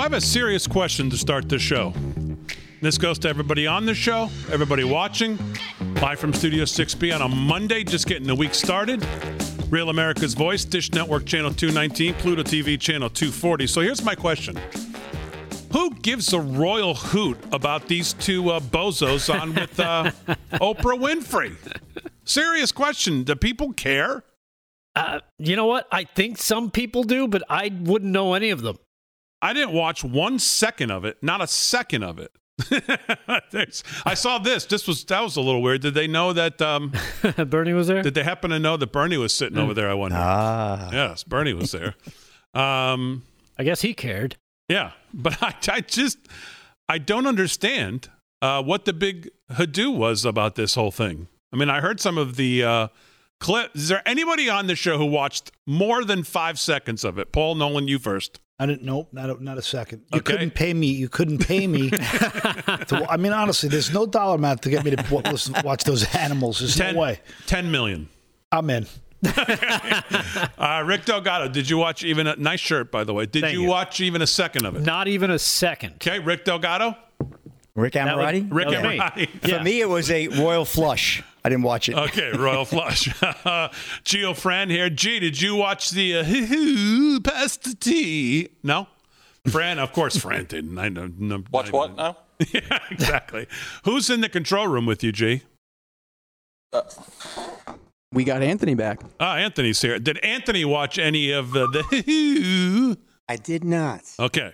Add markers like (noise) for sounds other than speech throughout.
So I have a serious question to start the show. This goes to everybody on the show, everybody watching, live from Studio 6B on a Monday, just getting the week started. Real America's Voice, Dish Network Channel 219, Pluto TV Channel 240. So here's my question Who gives a royal hoot about these two uh, bozos on with uh, (laughs) Oprah Winfrey? Serious question. Do people care? Uh, you know what? I think some people do, but I wouldn't know any of them. I didn't watch one second of it, not a second of it. (laughs) I saw this. This was that was a little weird. Did they know that um, (laughs) Bernie was there? Did they happen to know that Bernie was sitting over there? I wonder. Ah. Yes, Bernie was there. um, I guess he cared. yeah, but I, I just I don't understand uh, what the big hadoo was about this whole thing. I mean, I heard some of the uh, clip. Is there anybody on the show who watched more than five seconds of it? Paul Nolan, you first. I didn't. Nope, not a, not a second. You Okay. couldn't pay me. You couldn't pay me. (laughs) to, I mean, honestly, there's no dollar amount to get me to wa- listen, watch those animals. There's Ten, no way. 10 million. I'm in. (laughs) Uh, Rick Delgado, did you watch even a nice shirt, by the way? Did you, you. watch even a second of it? Not even a second. Okay, Rick Delgado, Rick That Amorati? Rick That was me. Amorati. For me, it was a royal flush. I didn't watch it. Okay, Royal (laughs) Flush. (laughs) Geo Fran here. G, did you watch the uh, hoo the tea? No? Fran, of course, Fran didn't. I know. No, Watch I what didn't. now? (laughs) yeah, exactly. Who's in the control room with you, G? We got Anthony back. Ah, Anthony's here. Did Anthony watch any of the, the? I did not. Okay.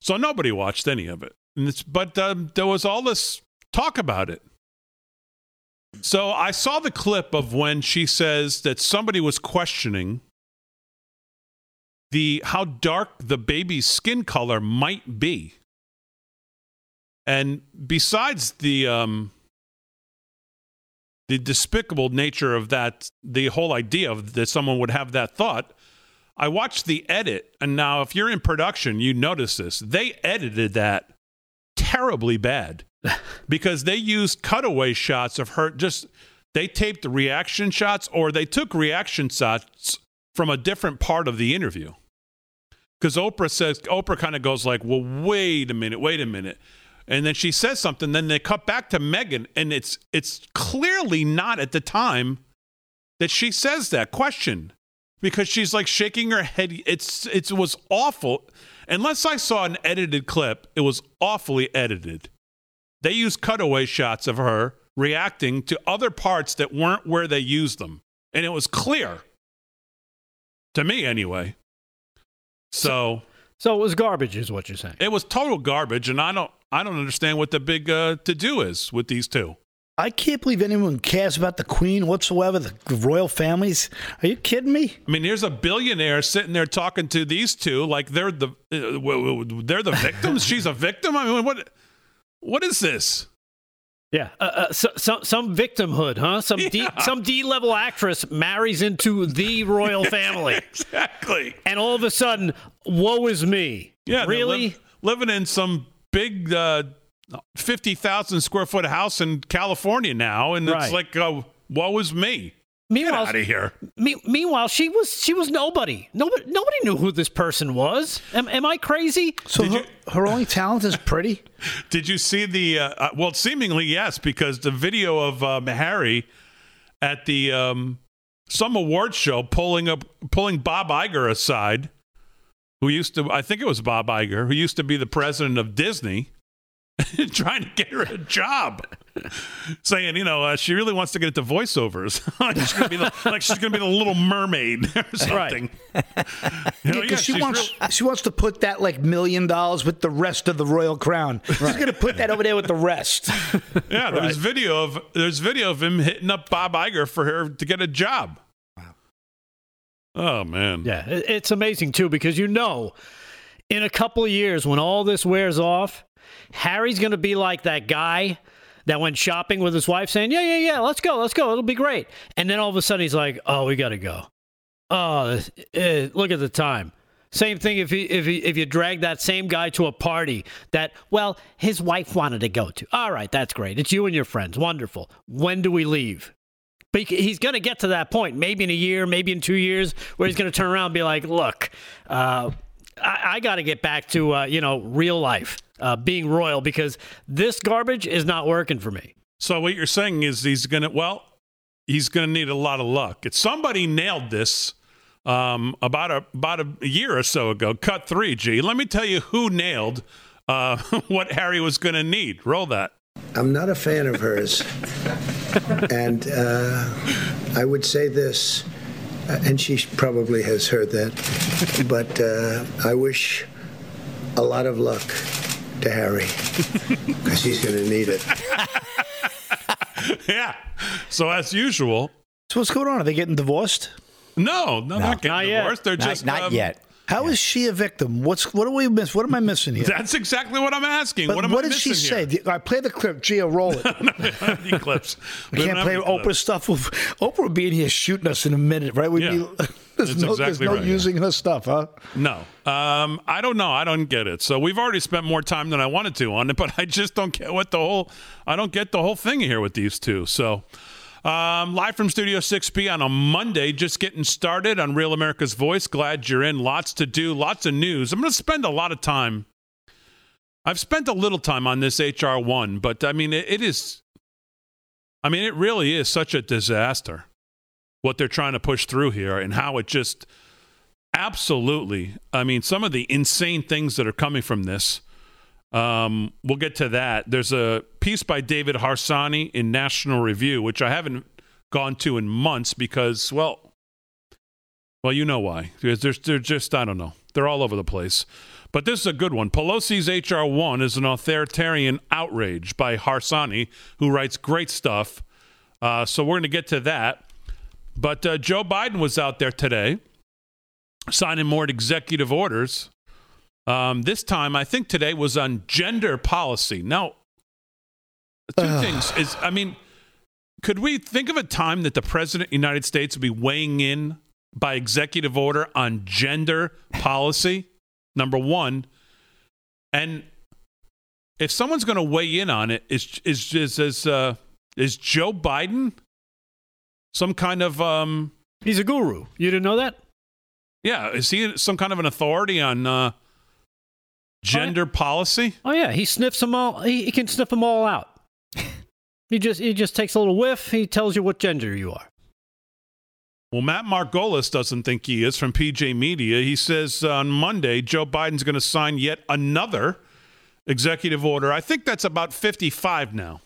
So nobody watched any of it. And it's, but um, there was all this talk about it. So I saw the clip of when she says that somebody was questioning the how dark the baby's skin color might be. And besides the um, the despicable nature of that, the whole idea of that someone would have that thought, I watched the edit, and now if you're in production, you notice this. They edited that terribly bad because they used cutaway shots of her. Just they taped reaction shots, or they took reaction shots from a different part of the interview. Because Oprah says Oprah kind of goes like, "Well, wait a minute, wait a minute," and then she says something. Then they cut back to Meghan, and it's it's clearly not at the time that she says that question because she's like shaking her head. It's it was awful. Unless I saw an edited clip, it was awfully edited. They used cutaway shots of her reacting to other parts that weren't where they used them, and it was clear to me anyway. So So it was garbage, is what you're saying. it was total garbage, and I don't I don't understand what the big uh, to do is with these two. I can't believe anyone cares about the Queen whatsoever. The, the royal families. Are you kidding me? I mean, here's a billionaire sitting there talking to these two like they're the uh, w- w- they're the victims. (laughs) She's a victim. I mean, what what is this? Yeah, uh, uh, so, so, some victimhood, huh? Some D, some D level actress marries into the royal (laughs) family, Exactly. and all of a sudden, woe is me. Yeah, really? liv- living in some big uh, fifty thousand square foot house in California now, and Right. it's like, uh, woe is me. Get meanwhile, out of here. me, meanwhile, she was she was nobody. Nobody nobody knew who this person was. Am, am I crazy? So her, you- her only talent is pretty. (laughs) Did you see the? Uh, uh, well, seemingly yes, because the video of um, Harry at the um, some award show pulling up pulling Bob Iger aside, who used to I think it was Bob Iger, who used to be the president of Disney, (laughs) trying to get her a job, saying you know uh, she really wants to get into voiceovers, (laughs) like she's gonna be the, like she's gonna be the Little Mermaid or something. (laughs) You know, Yeah, 'cause yeah, she wants real- she wants to put that like million dollars with the rest of the royal crown. She's gonna put that over there with the rest. Yeah, there's video of there's video of him hitting up Bob Iger for her to get a job. Wow. Oh man. Yeah, it's amazing too because you know, in a couple of years when all this wears off, Harry's going to be like that guy that went shopping with his wife, saying, "Yeah, yeah, yeah, let's go, let's go, it'll be great." And then all of a sudden he's like, "Oh, we got to go." Oh, uh, look at the time. Same thing if he, if he, if you drag that same guy to a party that well his wife wanted to go to. All right, that's great. It's you and your friends. Wonderful. When do we leave? But he's going to get to that point, maybe in a year, maybe in two years, where he's going to turn around and be like, "Look, uh, I, I got to get back to uh, you know real life, uh, being royal, because this garbage is not working for me. So what you're saying is he's gonna well, he's gonna need a lot of luck. If somebody nailed this um, about a about a year or so ago. Cut three, G. Let me tell you who nailed uh, (laughs) what Harry was gonna need. Roll that. I'm not a fan of hers. (laughs) and uh, I would say this, and she probably has heard that, (laughs) but uh, I wish a lot of luck to Harry (laughs) because he's going to need it. (laughs) yeah. So as usual, So what's going on? Are they getting divorced? no, no, not getting Not yet. They're Not, just not um, yet. How is she a victim? What's what do we miss? What am I missing here? (laughs) That's exactly what I'm asking. But what am what did she say? here? I play the clip. Gio, roll it. (laughs) Any clips. (laughs) We can't play Oprah stuff. Oprah would be in here shooting us in a minute, right? We'd Yeah. be, there's That's no, there's no right. using her stuff, huh? No. Um, I don't know. I don't get it. So we've already spent more time than I wanted to on it, but I just don't get what the whole I don't get the whole thing here with these two. So um, live from Studio 6B on a Monday, just getting started on Real America's Voice. Glad you're in. Lots to do, lots of news. I'm going to spend a lot of time. I've spent a little time on this HR one, but I mean, it, it is. I mean, it really is such a disaster what they're trying to push through here and how it just absolutely i mean some of the insane things that are coming from this um, we'll get to that. There's a piece by david harsanyi in national review which i haven't gone to in months because well well you know why. Because they're, they're just i don't know. They're all over the place. But this is a good one. Pelosi's hr1 is an authoritarian outrage by harsanyi who writes great stuff. Uh, so we're going to get to that. But uh, Joe Biden was out there today signing more executive orders. Um, this time, I think today was on gender policy. Now, two things is, I mean, could we think of a time that the president of the United States would be weighing in by executive order on gender policy? Number one, and if someone's going to weigh in on it, is is is is, uh, is Joe Biden some kind of um, He's a guru. You didn't know that? yeah, is he some kind of an authority on uh, gender policy? Oh yeah, he sniffs them all. He, he can sniff them all out. he just he just takes a little whiff. He tells you what gender you are. Well, Matt Margolis doesn't think he is from PJ Media. He says on Monday Joe Biden's going to sign yet another executive order. I think that's about 55 now.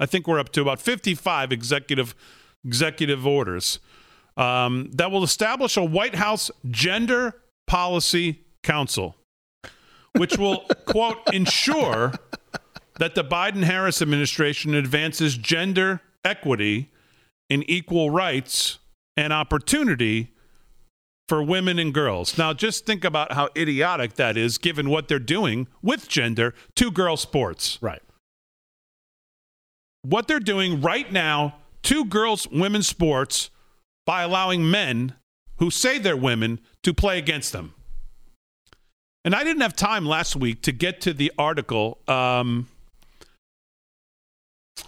I think we're up to about 55 executive executive orders um, that will establish a White House Gender Policy Council, which will quote ensure that the Biden Harris administration advances gender equity and equal rights and opportunity for women and girls. Now, just think about how idiotic that is given what they're doing with gender to girl sports. Right. What they're doing right now to girls' women's sports by allowing men who say they're women to play against them. And I didn't have time last week to get to the article. Um,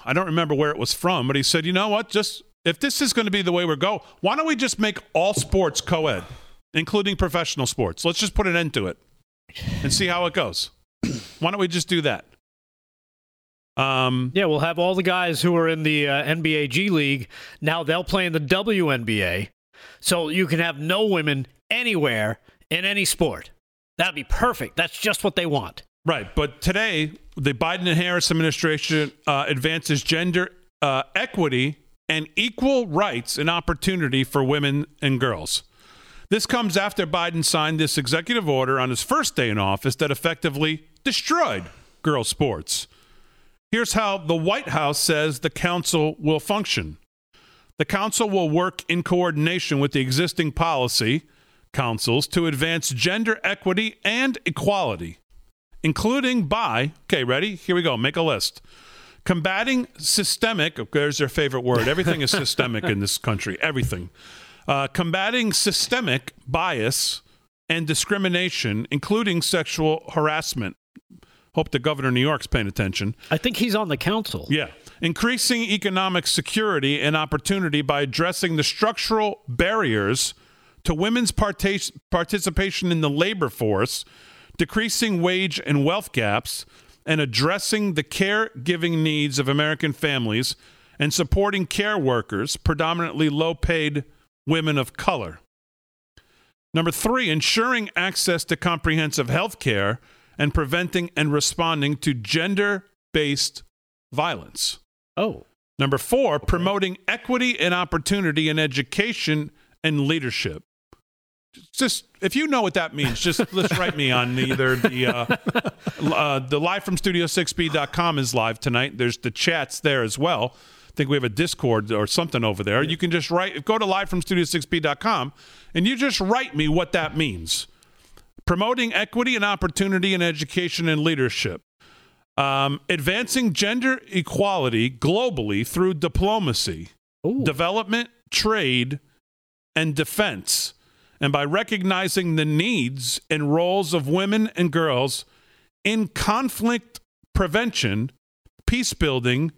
I don't remember where it was from, but he said, you know what? Just if this is going to be the way we go, why don't we just make all sports co ed, including professional sports? Let's just put an end to it and see how it goes. why don't we just do that? Um, Yeah, we'll have all the guys who are in the uh, NBA G League. Now they'll play in the WNBA. So you can have no women anywhere in any sport. That'd be perfect. That's just what they want. Right, but today the Biden and Harris administration uh, advances gender uh, equity and equal rights and opportunity for women and girls. This comes after Biden signed this executive order on his first day in office that effectively destroyed girls' sports. Here's how the White House says the council will function. The council will work in coordination with the existing policy councils to advance gender equity and equality including by, okay, ready? Here we go. Make a list. Combating systemic, there's their favorite word. Everything is systemic in this country. Everything. Uh, combating systemic bias and discrimination, including sexual harassment. Hope the governor of New York's paying attention. I think he's on the council. Yeah. Increasing economic security and opportunity by addressing the structural barriers to women's partic- participation in the labor force, decreasing wage and wealth gaps, and addressing the caregiving needs of American families and supporting care workers, predominantly low paid women of color. Number three, ensuring access to comprehensive health care and preventing and responding to gender based violence. Oh. Number four, promoting equity and opportunity in education and leadership. Just if you know what that means, just (laughs) let's write me on either the uh, uh, the live from studio 6b.com is live tonight. There's the chats there as well. I think we have a Discord or something over there. You can just write go to live from studio 6b.com and you just write me what that means. Promoting equity and opportunity in education and leadership. Um, advancing gender equality globally through diplomacy, Ooh. development, trade, and defense, and by recognizing the needs and roles of women and girls in conflict prevention, peace building,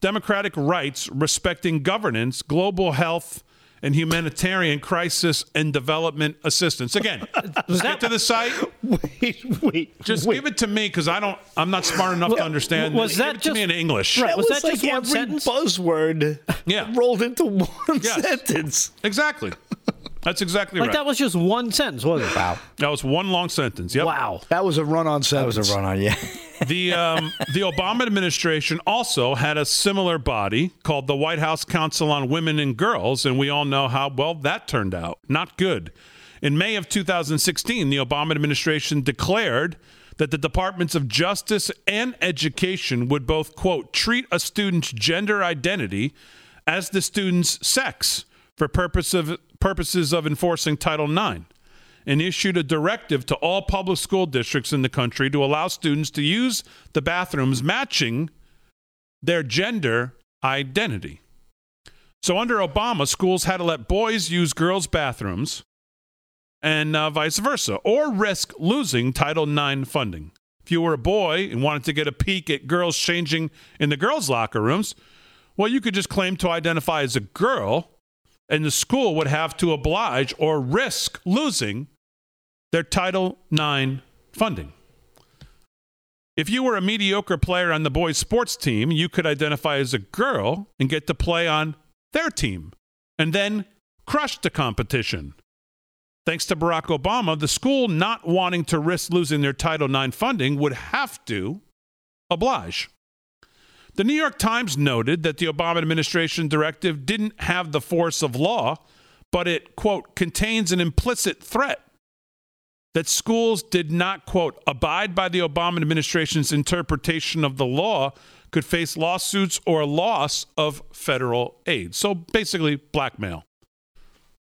democratic rights, respecting governance, global health, and humanitarian crisis and development assistance. Again, (laughs) just get to the site. Wait, wait. Just wait. give it to me because I don't. I'm not smart enough to understand. was Give that it to me just- in English? Right. Was was, that like just one every sentence? buzzword Yeah. rolled into one Yes. sentence. Exactly. That's exactly Like right. that was just one sentence, wasn't it? Wow. that was one long sentence. Yep. Wow. That was a run-on sentence. That was a run on, yeah. (laughs) The um, the Obama administration also had a similar body called the White House Council on Women and Girls, and we all know how well that turned out. Not good. In May of 2016, the Obama administration declared that the Departments of Justice and Education would both quote treat a student's gender identity as the student's sex for purpose of purposes of enforcing Title IX and issued a directive to all public school districts in the country to allow students to use the bathrooms matching their gender identity. So, under Obama, schools had to let boys use girls' bathrooms and uh, vice versa, or risk losing Title IX funding. If you were a boy and wanted to get a peek at girls changing in the girls' locker rooms, well, you could just claim to identify as a girl, and the school would have to oblige or risk losing their Title IX funding. If you were a mediocre player on the boys' sports team, you could identify as a girl and get to play on their team and then crush the competition. Thanks to Barack Obama, the school not wanting to risk losing their Title IX funding would have to oblige. The New York Times noted that the Obama administration directive didn't have the force of law, but it, quote, contains an implicit threat that schools did not, quote, abide by the Obama administration's interpretation of the law could face lawsuits or loss of federal aid. So basically, blackmail.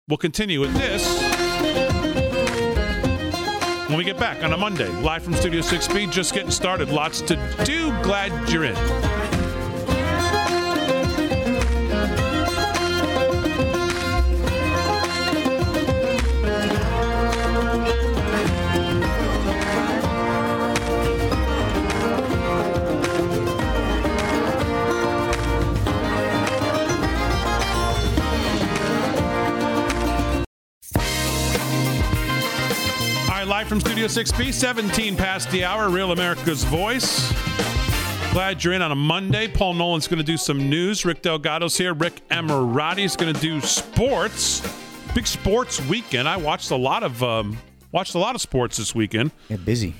We'll continue with this when we get back on a Monday. Live from Studio 6B, just getting started. Lots to do. Glad you're in. Right, live from Studio 6B, 17 past the hour, Real America's Voice. Glad you're in on a Monday. Paul Nolan's going to do some news. Rick Delgado's here. Rick Emirati's going to do sports. Big sports weekend. I watched a lot of um, watched a lot of sports this weekend. yeah busy.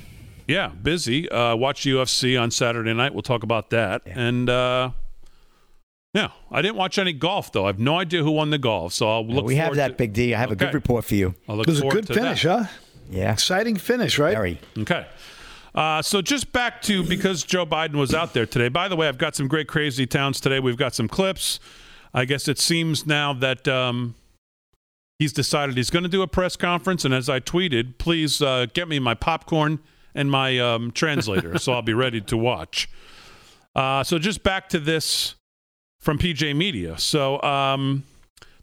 Yeah, busy. Uh, watched UFC on Saturday night. We'll talk about that. And uh, yeah, I didn't watch any golf though. I have no idea who won the golf. So I'll look. At it. We have that to- big D. I have a good report for you. I'll look It was a good to finish, that. huh? Yeah. Exciting finish, right? Very. Okay. Uh, so just back to because Joe Biden was out there today. By the way, I've got some great crazy towns today. We've got some clips. I guess it seems now that um, he's decided he's going to do a press conference. And as I tweeted, please uh, get me my popcorn and my um, translator, so I'll be ready to watch. Uh, so just back to this from PJ Media. So um,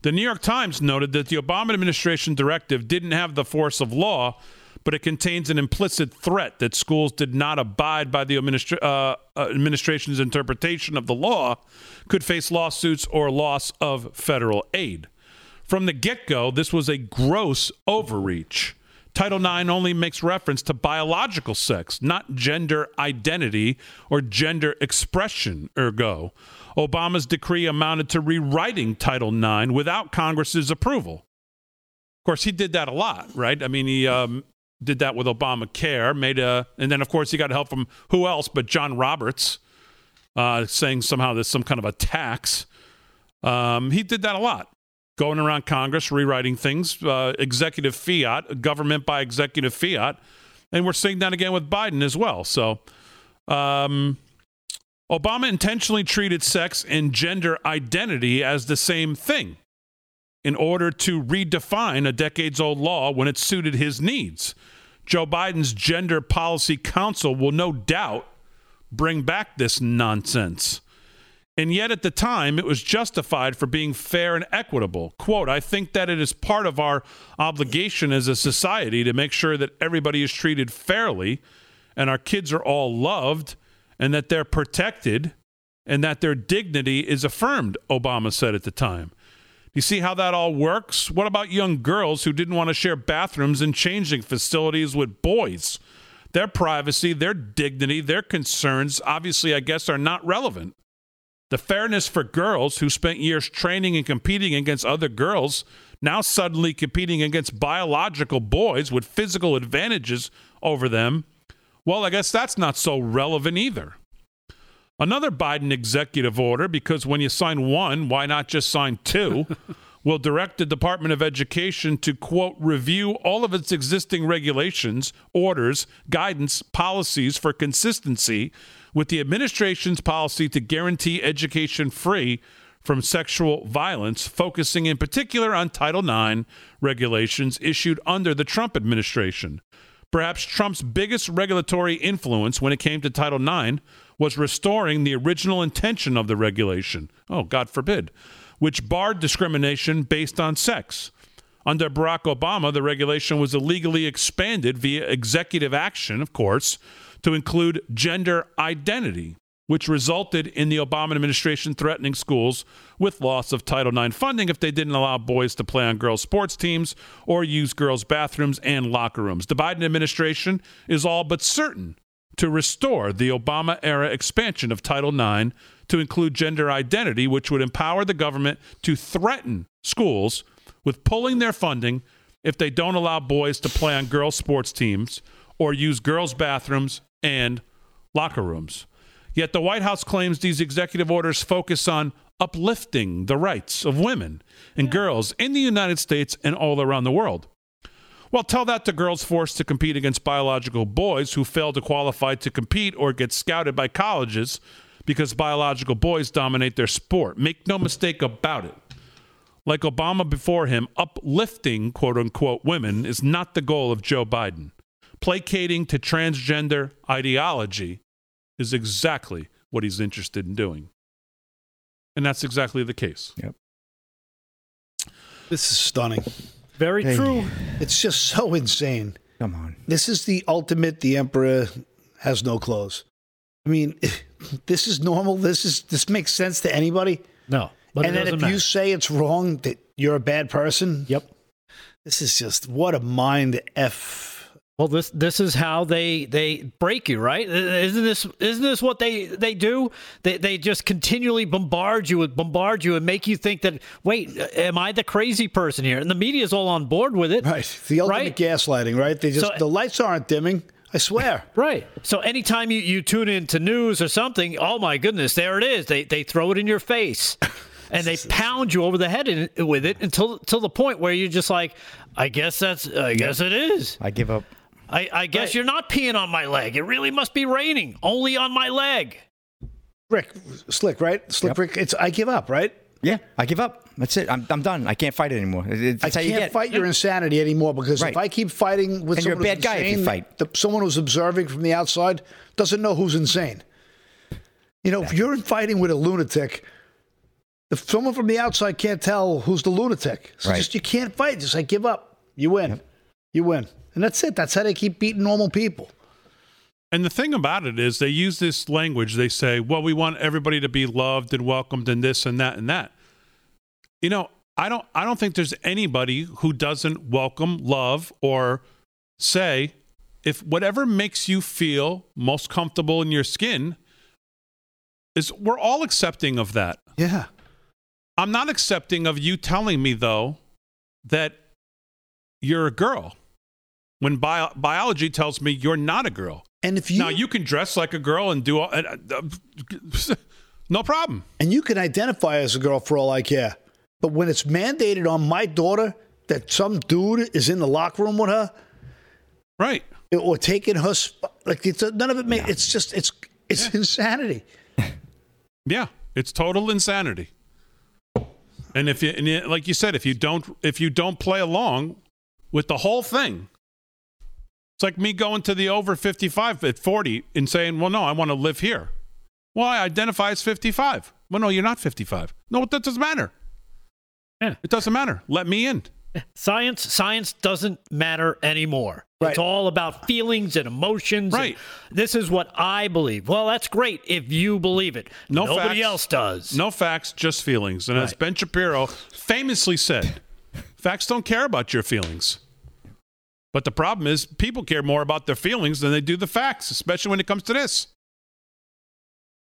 the New York Times noted that the Obama administration directive didn't have the force of law, but it contains an implicit threat that schools did not abide by the administra- uh, uh, administration's interpretation of the law could face lawsuits or loss of federal aid. From the get go, this was a gross overreach. Title IX only makes reference to biological sex, not gender identity or gender expression, ergo. Obama's decree amounted to rewriting Title IX without Congress's approval. Of course, he did that a lot, right? I mean, he um, did that with Obamacare, made a, and then of course he got help from who else but John Roberts, uh, saying somehow there's some kind of a tax. Um, he did that a lot, going around Congress, rewriting things, uh, executive fiat, government by executive fiat, and we're seeing that again with Biden as well. So, um, Obama intentionally treated sex and gender identity as the same thing in order to redefine a decades old law when it suited his needs. Joe Biden's Gender Policy Council will no doubt bring back this nonsense. And yet, at the time, it was justified for being fair and equitable. Quote, I think that it is part of our obligation as a society to make sure that everybody is treated fairly and our kids are all loved and that they're protected and that their dignity is affirmed, Obama said at the time. You see how that all works? What about young girls who didn't want to share bathrooms and changing facilities with boys? Their privacy, their dignity, their concerns, obviously, I guess, are not relevant. The fairness for girls who spent years training and competing against other girls, now suddenly competing against biological boys with physical advantages over them, well, I guess that's not so relevant either. Another Biden executive order, because when you sign one, why not just sign two? (laughs) will direct the Department of Education to, quote, review all of its existing regulations, orders, guidance, policies for consistency with the administration's policy to guarantee education free from sexual violence, focusing in particular on Title IX regulations issued under the Trump administration. Perhaps Trump's biggest regulatory influence when it came to Title IX was restoring the original intention of the regulation. Oh, God forbid, which barred discrimination based on sex. Under Barack Obama, the regulation was illegally expanded via executive action, of course, to include gender identity, which resulted in the Obama administration threatening schools with loss of Title IX funding if they didn't allow boys to play on girls' sports teams or use girls' bathrooms and locker rooms. The Biden administration is all but certain to restore the Obama era expansion of Title IX to include gender identity, which would empower the government to threaten schools with pulling their funding if they don't allow boys to play on girls' sports teams or use girls' bathrooms and locker rooms. Yet the White House claims these executive orders focus on uplifting the rights of women and girls in the United States and all around the world. Well, tell that to girls forced to compete against biological boys who fail to qualify to compete or get scouted by colleges because biological boys dominate their sport. Make no mistake about it. Like Obama before him, uplifting quote unquote women is not the goal of Joe Biden. Placating to transgender ideology is exactly what he's interested in doing. And that's exactly the case. Yep. This is stunning. Very Hey. true. It's just so insane. Come on. This is the ultimate. The emperor has no clothes. I mean, (laughs) this is normal. This is this makes sense to anybody. No. But and it then if doesn't matter. you say it's wrong, that you're a bad person. Yep. This is just what a mind f. Well, this this is how they they break you, right? Isn't this isn't this what they they do? They they just continually bombard you with bombard you and make you think that wait, am I the crazy person here? And the media is all on board with it, Right. The ultimate Right? gaslighting. Right. They just So- the lights aren't dimming. I swear. (laughs) Right. So anytime you, you tune into news or something, oh my goodness, there it is. They they throw it in your face. (laughs) And they pound you over the head in, with it until until the point where you're just like, I guess that's I guess it is. I give up. I, I guess you're not peeing on my leg. It really must be raining. Only on my leg. Rick, slick, right? Slick Rick. It's I give up, right? Yeah, I give up. That's it. I'm, I'm done. I can't fight it anymore. It- It's, I how you can't get. fight your insanity anymore because Right. if I keep fighting with And you're a someone bad who's guy if you insane, fight. The, someone who's observing from the outside doesn't know who's insane. You know, if you're in fighting with a lunatic, if someone from the outside can't tell who's the lunatic, so Right. just you can't fight. Just like give up. You win. You win, and that's it. That's how they keep beating normal people. And the thing about it is, they use this language. They say, well, we want everybody to be loved and welcomed and this and that and that. You know, I don't I don't think there's anybody who doesn't welcome, love, or say if whatever makes you feel most comfortable in your skin is we're all accepting of that. Yeah. I'm not accepting of you telling me though that you're a girl when bio- biology tells me you're not a girl. And if you now you can dress like a girl and do all, uh, uh, (laughs) no problem. and you can identify as a girl for all I care, but when it's mandated on my daughter that some dude is in the locker room with her Right. or taking her, sp- like it's none of it. Make, It's just it's it's insanity. (laughs) Yeah, it's total insanity. And if you, and you, like you said, if you don't, if you don't play along with the whole thing, it's like me going to the over fifty-five at forty and saying, "Well, no, I want to live here." Well, I identify as fifty-five. Well, no, you're not fifty-five. No, that doesn't matter. Yeah. It doesn't matter. Let me in. Science science doesn't matter anymore. Right. It's all about feelings and emotions. and Right. this is what I believe. Well, that's great if you believe it. No Nobody facts. else does. No facts, just feelings. And as Ben Shapiro famously said, facts don't care about your feelings. But the problem is, people care more about their feelings than they do the facts, especially when it comes to this.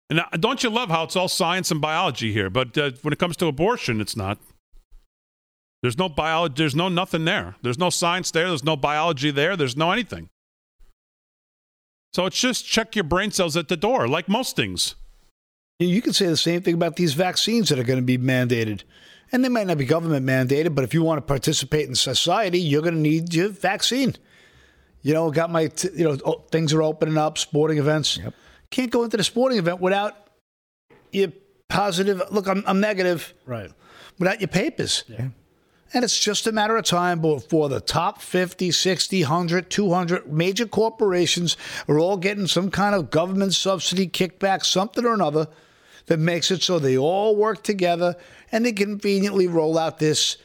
And don't you love how it's all science and biology here? But uh, when it comes to abortion, it's not. There's no biology. There's no nothing there. There's no science there. There's no biology there. There's no anything. So it's just check your brain cells at the door, like most things. You can say the same thing about these vaccines that are going to be mandated. And they might not be government mandated, but if you want to participate in society, you're going to need your vaccine. You know, got my, t- you know, oh, things are opening up, sporting events. Yep. Can't go into the sporting event without your positive, look, I'm, I'm negative, Right. without your papers. And it's just a matter of time before the top 50, 60, 100, 200 major corporations are all getting some kind of government subsidy kickback, something or another that makes it so they all work together and they conveniently roll out this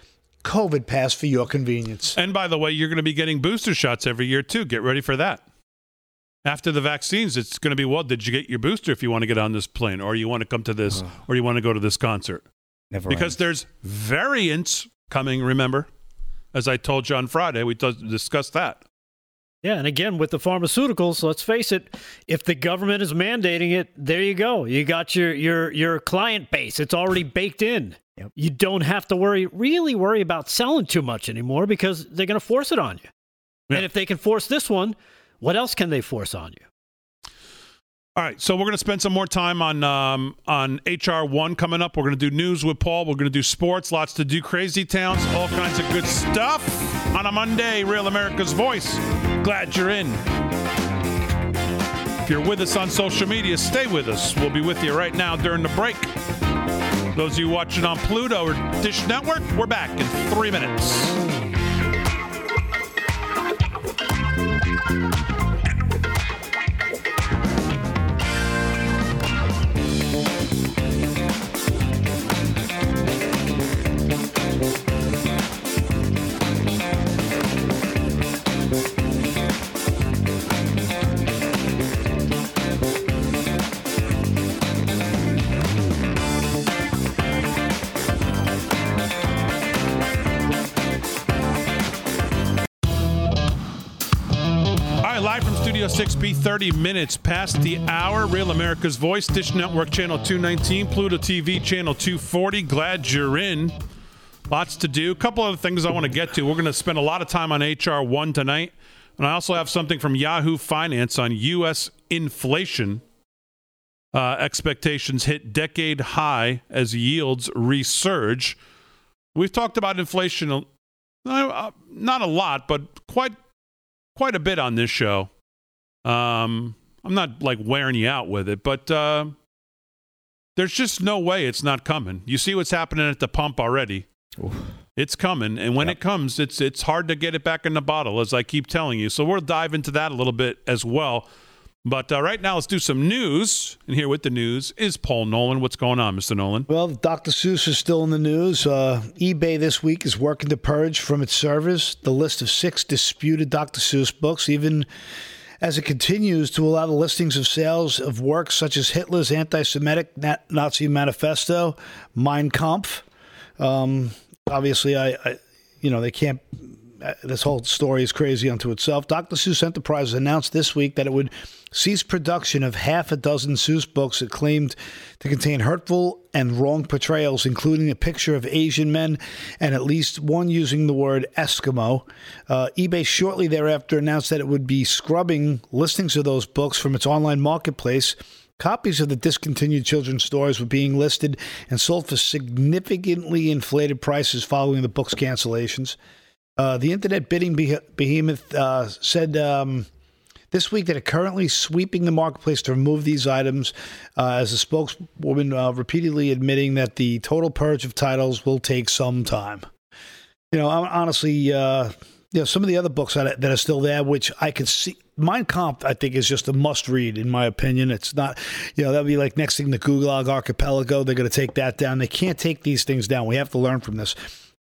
COVID pass for your convenience. And by the way, you're going to be getting booster shots every year too. Get ready for that. After the vaccines, it's going to be well, did you get your booster if you want to get on this plane or you want to come to this or you want to go to this concert? Never Because ends. there's variants coming, remember? As I told you on Friday, we t- discussed that. Yeah, and again with the pharmaceuticals, let's face it, if the government is mandating it, there you go. You got your your your client base. It's already baked in. Yep. You don't have to worry really worry about selling too much anymore because they're going to force it on you. Yeah. And if they can force this one, what else can they force on you? All right, so we're going to spend some more time on um, on HR one coming up. We're going to do news with Paul. We're going to do sports, lots to do, crazy towns, all kinds of good stuff on a Monday. Real America's Voice. Glad you're in. If you're with us on social media, stay with us. We'll be with you right now during the break. Those of you watching on Pluto or Dish Network, we're back in three minutes. Right, live from Studio 6B, 30 minutes past the hour. Real America's Voice, Dish Network, Channel 219, Pluto TV, Channel 240. Glad you're in. Lots to do. A couple other things I want to get to. We're going to spend a lot of time on HR 1 tonight. And I also have something from Yahoo Finance on U.S. inflation. Uh, expectations hit decade high as yields resurge. We've talked about inflation, uh, not a lot, but quite quite a bit on this show. Um, I'm not like wearing you out with it, but uh, there's just no way it's not coming. You see what's happening at the pump already. It's coming, and when Yep. it comes, it's it's hard to get it back in the bottle, as I keep telling you. So we'll dive into that a little bit as well. But uh, right now, let's do some news. And here with the news is Paul Nolan. What's going on, Mr. Nolan? Well, Dr. Seuss is still in the news. Uh, eBay this week is working to purge from its servers the list of six disputed Dr. Seuss books, even as it continues to allow the listings of sales of works such as Hitler's anti Semitic Nazi manifesto, Mein Kampf. Um, obviously, I, I you know, they can't. Uh, this whole story is crazy unto itself. Dr. Seuss Enterprises announced this week that it would cease production of half a dozen Seuss books it claimed to contain hurtful and wrong portrayals, including a picture of Asian men and at least one using the word Eskimo. Uh, eBay shortly thereafter announced that it would be scrubbing listings of those books from its online marketplace. Copies of the discontinued children's stories were being listed and sold for significantly inflated prices following the book's cancellations. Uh, the internet bidding behemoth uh, said um, this week that it currently sweeping the marketplace to remove these items, uh, as a spokeswoman uh, repeatedly admitting that the total purge of titles will take some time. You know, I'm honestly, uh, you know, some of the other books that are, that are still there, which I could see. Mein Kampf, I think, is just a must read, in my opinion. It's not, you know, that'd be like next thing the Gulag Archipelago. They're going to take that down. They can't take these things down. We have to learn from this.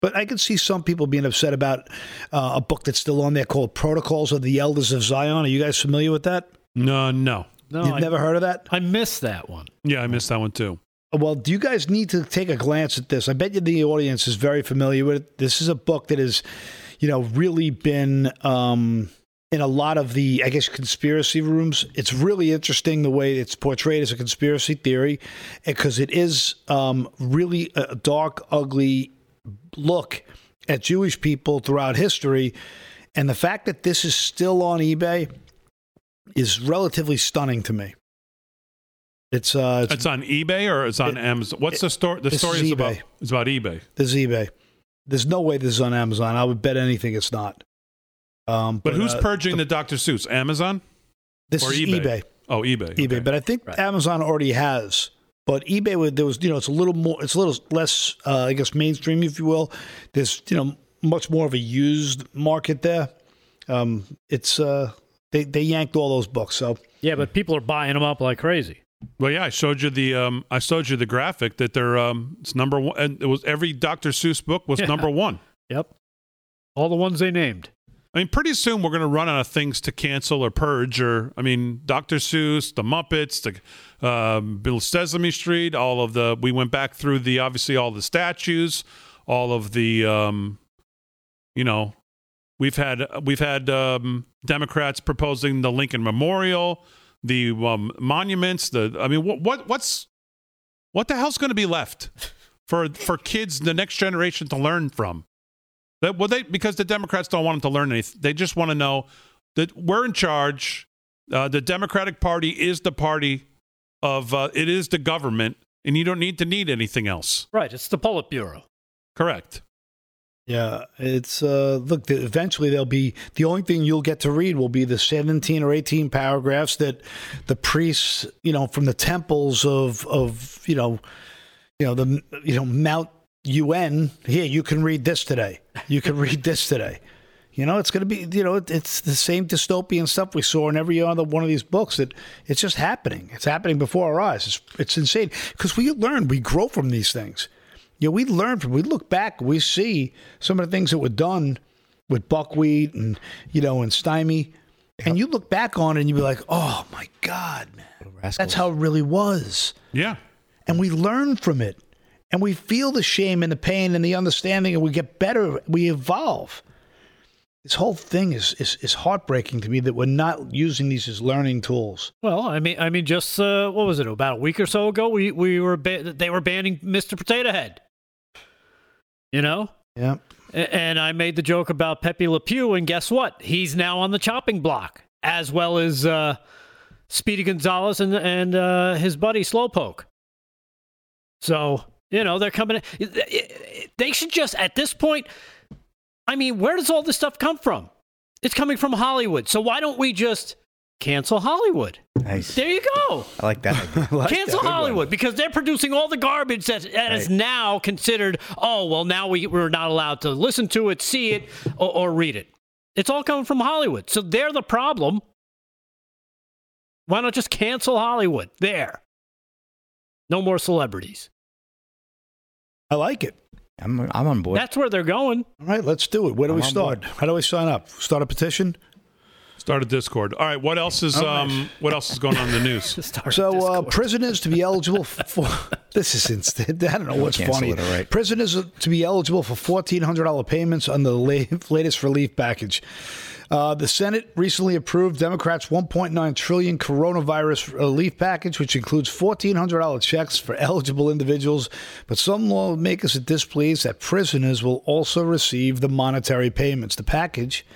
But I can see some people being upset about uh, a book that's still on there called Protocols of the Elders of Zion. Are you guys familiar with that? No, no. No, You've I, never heard of that? I missed that one. Yeah, I missed that one too. Well, do you guys need to take a glance at this? I bet you the audience is very familiar with it. This is a book that has, you know, really been um, in a lot of the, I guess, conspiracy rooms. It's really interesting the way it's portrayed as a conspiracy theory because it is um, really a dark, ugly look at Jewish people throughout history. And the fact that this is still on eBay is relatively stunning to me. It's uh, it's, it's on eBay or it's on it, Amazon. What's it, the story? The story is, is about. It's about eBay. This is eBay. There's no way this is on Amazon. I would bet anything it's not. Um, but, but, who's uh, purging the, the Dr. Seuss? Amazon this or is eBay? eBay. Oh, eBay. eBay. Okay. But I think right. Amazon already has but eBay, there was, you know, it's a little more, it's a little less, uh, I guess, mainstream, if you will. There's, you know, much more of a used market there. Um, it's, uh, they, they yanked all those books. So yeah, but people are buying them up like crazy. Well, yeah, I showed you the um, I showed you the graphic that they're um, it's number one. And it was every Dr. Seuss book was (laughs) yeah. number one. Yep, all the ones they named. I mean, pretty soon we're going to run out of things to cancel or purge. Or, I mean, Dr. Seuss, the Muppets, the um, Bill Sesame Street, all of the. We went back through the obviously all the statues, all of the, um, you know, we've had we've had um, Democrats proposing the Lincoln Memorial, the um, monuments. The I mean, what what what's what the hell's going to be left for for kids, the next generation to learn from? That well, they because the Democrats don't want them to learn anything. They just want to know that we're in charge. Uh, the Democratic Party is the party of uh, it is the government, and you don't need to need anything else. Right. It's the Politburo. Correct. Yeah, it's uh look eventually there'll be the only thing you'll get to read will be the 17 or 18 paragraphs that the priests, you know, from the temples of of, you know, you know, the you know, Mount UN, here, you can read this today. You can read this today. You know, it's going to be, you know, it's the same dystopian stuff we saw in every other one of these books that it's just happening. It's happening before our eyes. It's, it's insane because we learn, we grow from these things. You know, we learn from, we look back, we see some of the things that were done with buckwheat and, you know, and stymie. And you look back on it and you be like, oh my God, man, that's how it really was. Yeah. And we learn from it and we feel the shame and the pain and the understanding and we get better we evolve this whole thing is, is, is heartbreaking to me that we're not using these as learning tools. Well, I mean, I mean, just uh, what was it about a week or so ago? We we were ba- they were banning Mr. Potato Head. You know. Yeah. And I made the joke about Pepe Le Pew, and guess what? He's now on the chopping block, as well as uh, Speedy Gonzalez and and uh, his buddy Slowpoke. So you know, they're coming. They should just, at this point, I mean, where does all this stuff come from? It's coming from Hollywood. So why don't we just cancel Hollywood? Nice. There you go. I like that. (laughs) like cancel that. Hollywood because they're producing all the garbage that, that right. is now considered, oh, well, now we, we're not allowed to listen to it, see it, or, or read it. It's all coming from Hollywood. So they're the problem. Why not just cancel Hollywood? There. No more celebrities. I like it. I'm I'm on board. That's where they're going. All right, let's do it. Where do I'm we start? How do we sign up? Start a petition. Start a Discord. All right. What else is um What else is going on in the news? (laughs) so uh, prisoners to be eligible for (laughs) This is instant. (laughs) I don't know what's Cancel funny. it, all right. Prisoners are to be eligible for fourteen hundred dollar payments under the la- latest relief package. Uh, the Senate recently approved Democrats' 1.9 trillion coronavirus relief package, which includes $1,400 checks for eligible individuals. But some lawmakers are displeased that prisoners will also receive the monetary payments. The package,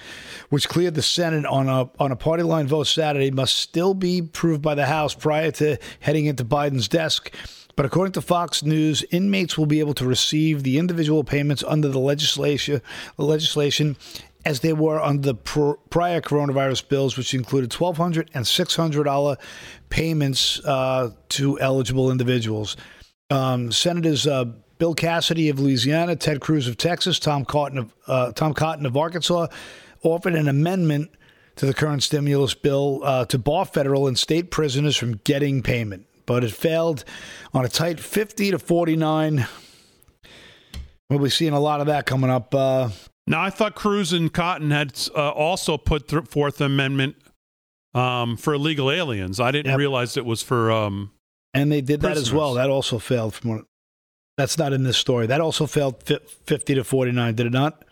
which cleared the Senate on a on a party line vote Saturday, must still be approved by the House prior to heading into Biden's desk. But according to Fox News, inmates will be able to receive the individual payments under the legislation legislation as they were under the pr- prior coronavirus bills, which included $1,200 and $600 payments uh, to eligible individuals. Um, Senators uh, Bill Cassidy of Louisiana, Ted Cruz of Texas, Tom Cotton of, uh, Tom Cotton of Arkansas offered an amendment to the current stimulus bill uh, to bar federal and state prisoners from getting payment, but it failed on a tight 50 to 49. We'll be seeing a lot of that coming up. Now, I thought Cruz and Cotton had uh, also put th- Fourth Amendment um, for illegal aliens. I didn't Yep. realize it was for. Um, And they did that as well. That also failed. From what, that's not in this story. That also failed fi- fifty to forty nine. Did it not?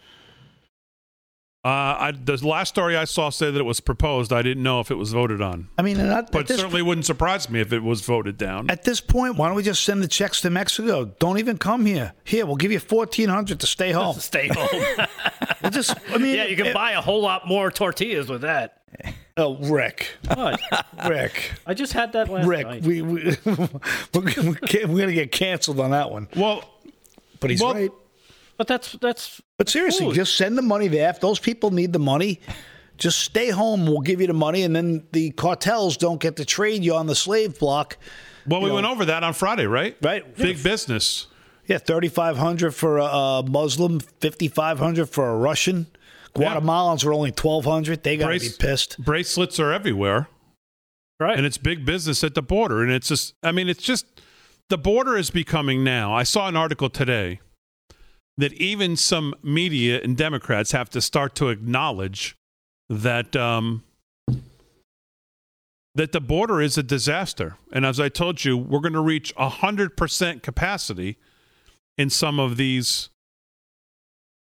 Uh, I, the last story I saw said that it was proposed. I didn't know if it was voted on, I mean, not, but at, this, certainly wouldn't surprise me if it was voted down. at this point, why don't we just send the checks to Mexico? Don't even come here. Here, we'll give you fourteen hundred to stay home. (laughs) Stay home. (laughs) We'll just, I mean, yeah, you can it- buy a whole lot more tortillas with that. Oh, Rick, What? (laughs) Rick, I just had that last Rick. night. We, we we're, we're gonna get canceled on that one. well, But he's Well- right. but that's that's But seriously, just send the money there. If those people need the money, just stay home. We'll give you the money, and then the cartels don't get to trade you on the slave block. well, we You went over that on Friday, right? Right. Big business. Yeah, thirty five hundred for a, Muslim, fifty five hundred for a Russian. Guatemalans are only twelve hundred. They got to be pissed. Bracelets are everywhere. right. and it's big business at the border and it's just i mean it's just the border is becoming now i saw an article today that even some media and democrats have to start to acknowledge that um, that the border is a disaster. And as i told you we're going to reach 100% capacity in some of these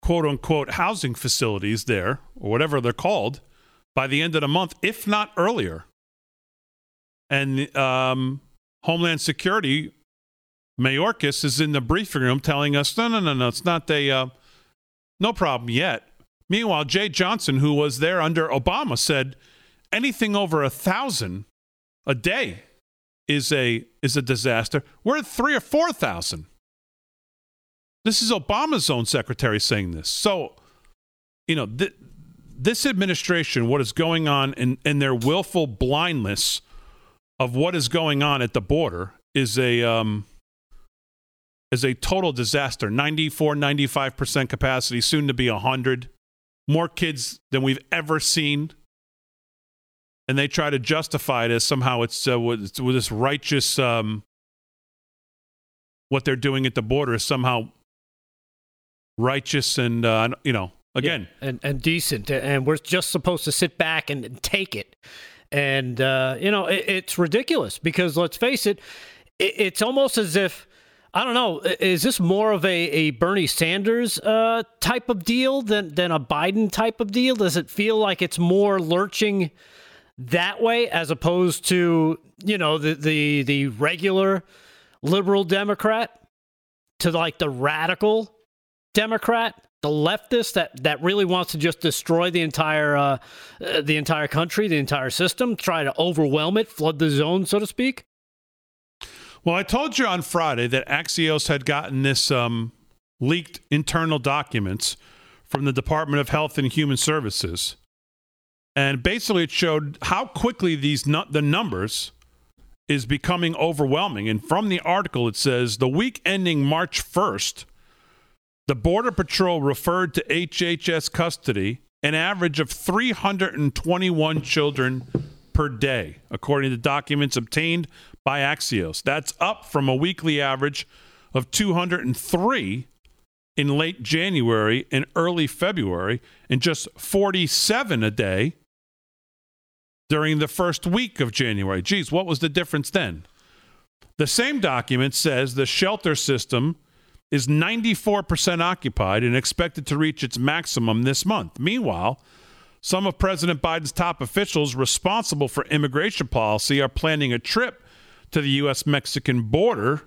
quote unquote housing facilities there or whatever they're called by the end of the month if not earlier. And um, Homeland Security, Mayorkas is in the briefing room telling us, no, no, no, no, it's not the, uh, no problem yet. Meanwhile, Jeh Johnson, who was there under Obama, said anything over a thousand a day is a is a disaster. We're at three or four thousand. This is Obama's own secretary saying this. So, you know, th- this administration, what is going on in, in their willful blindness of what is going on at the border is a um, is a total disaster. 94 95% capacity soon to be 100 more kids than we've ever seen. And they try to justify it as somehow it's uh, with, it's with this righteous um, what they're doing at the border is somehow righteous and uh, you know again. Yeah, and and decent, and we're just supposed to sit back and take it. And uh, you know, it, it's ridiculous because let's face it, it, it's almost as if I don't know. Is this more of a, a Bernie Sanders uh, type of deal than than a Biden type of deal? Does it feel like it's more lurching that way as opposed to you know the the the regular liberal Democrat to like the radical Democrat, the leftist that that really wants to just destroy the entire uh, uh, the entire country, the entire system, try to overwhelm it, flood the zone, so to speak. Well, I told you on Friday that Axios had gotten this um, leaked internal documents from the Department of Health and Human Services, and basically it showed how quickly these nu- the numbers is becoming overwhelming. And from the article, it says the week ending March first, the Border Patrol referred to HHS custody an average of 321 children per day, according to documents obtained by Axios. That's up from a weekly average of 203 in late January and early February, and just 47 a day during the first week of January. Geez, what was the difference then? The same document says the shelter system is 94% occupied and expected to reach its maximum this month. Meanwhile, some of President Biden's top officials responsible for immigration policy are planning a trip to the U.S. Mexican border,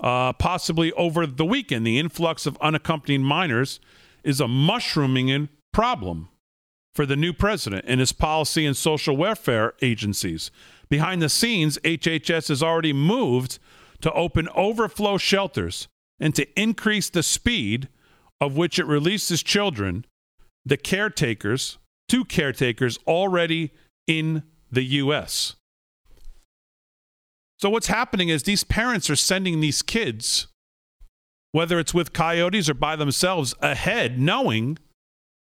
uh, possibly over the weekend. The influx of unaccompanied minors is a mushrooming problem for the new president and his policy and social welfare agencies. Behind the scenes, HHS has already moved to open overflow shelters and to increase the speed of which it releases children, the caretakers, two caretakers already in the U.S. So, what's happening is these parents are sending these kids, whether it's with coyotes or by themselves, ahead, knowing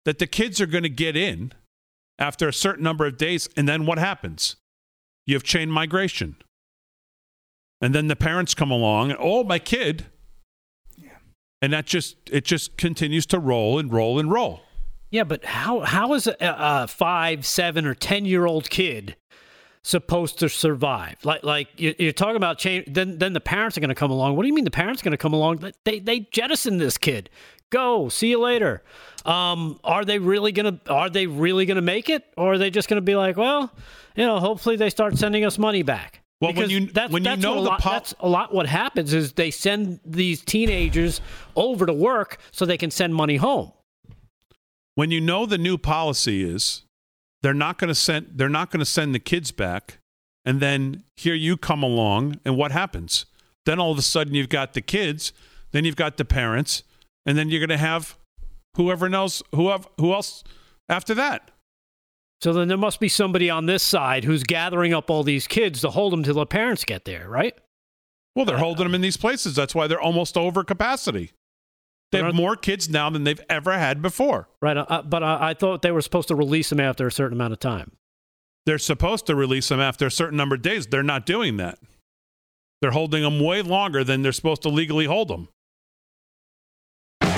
that the kids are going to get in after a certain number of days. And then what happens? You have chain migration. And then the parents come along and, oh, my kid. And that just, it just continues to roll and roll and roll. Yeah, but how how is a, a five, seven, or ten year old kid supposed to survive? Like like you're talking about change. Then then the parents are going to come along. What do you mean the parents are going to come along? They they jettison this kid. Go see you later. Um, are they really gonna Are they really gonna make it, or are they just gonna be like, well, you know, hopefully they start sending us money back? Well, because when you that's, when that's you know a the lot, pop- that's a lot. What happens is they send these teenagers over to work so they can send money home when you know the new policy is they're not going to send they're not going to send the kids back and then here you come along and what happens? Then all of a sudden you've got the kids then you've got the parents and then you're going to have whoever knows whoever who else after that. So then there must be somebody on this side who's gathering up all these kids to hold them till the parents get there right? Well they're holding them in these places. That's why they're almost over capacity they have more kids now than they've ever had before. Right, uh, but uh, I thought they were supposed to release them after a certain amount of time. They're supposed to release them after a certain number of days. They're not doing that. They're holding them way longer than they're supposed to legally hold them. All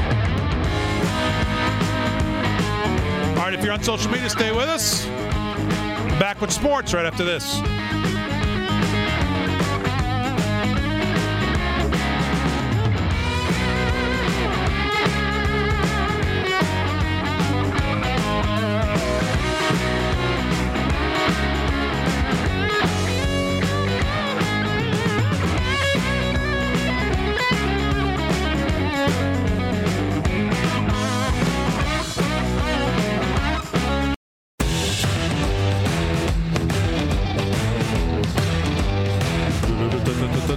right, if you're on social media, stay with us. Back with sports right after this.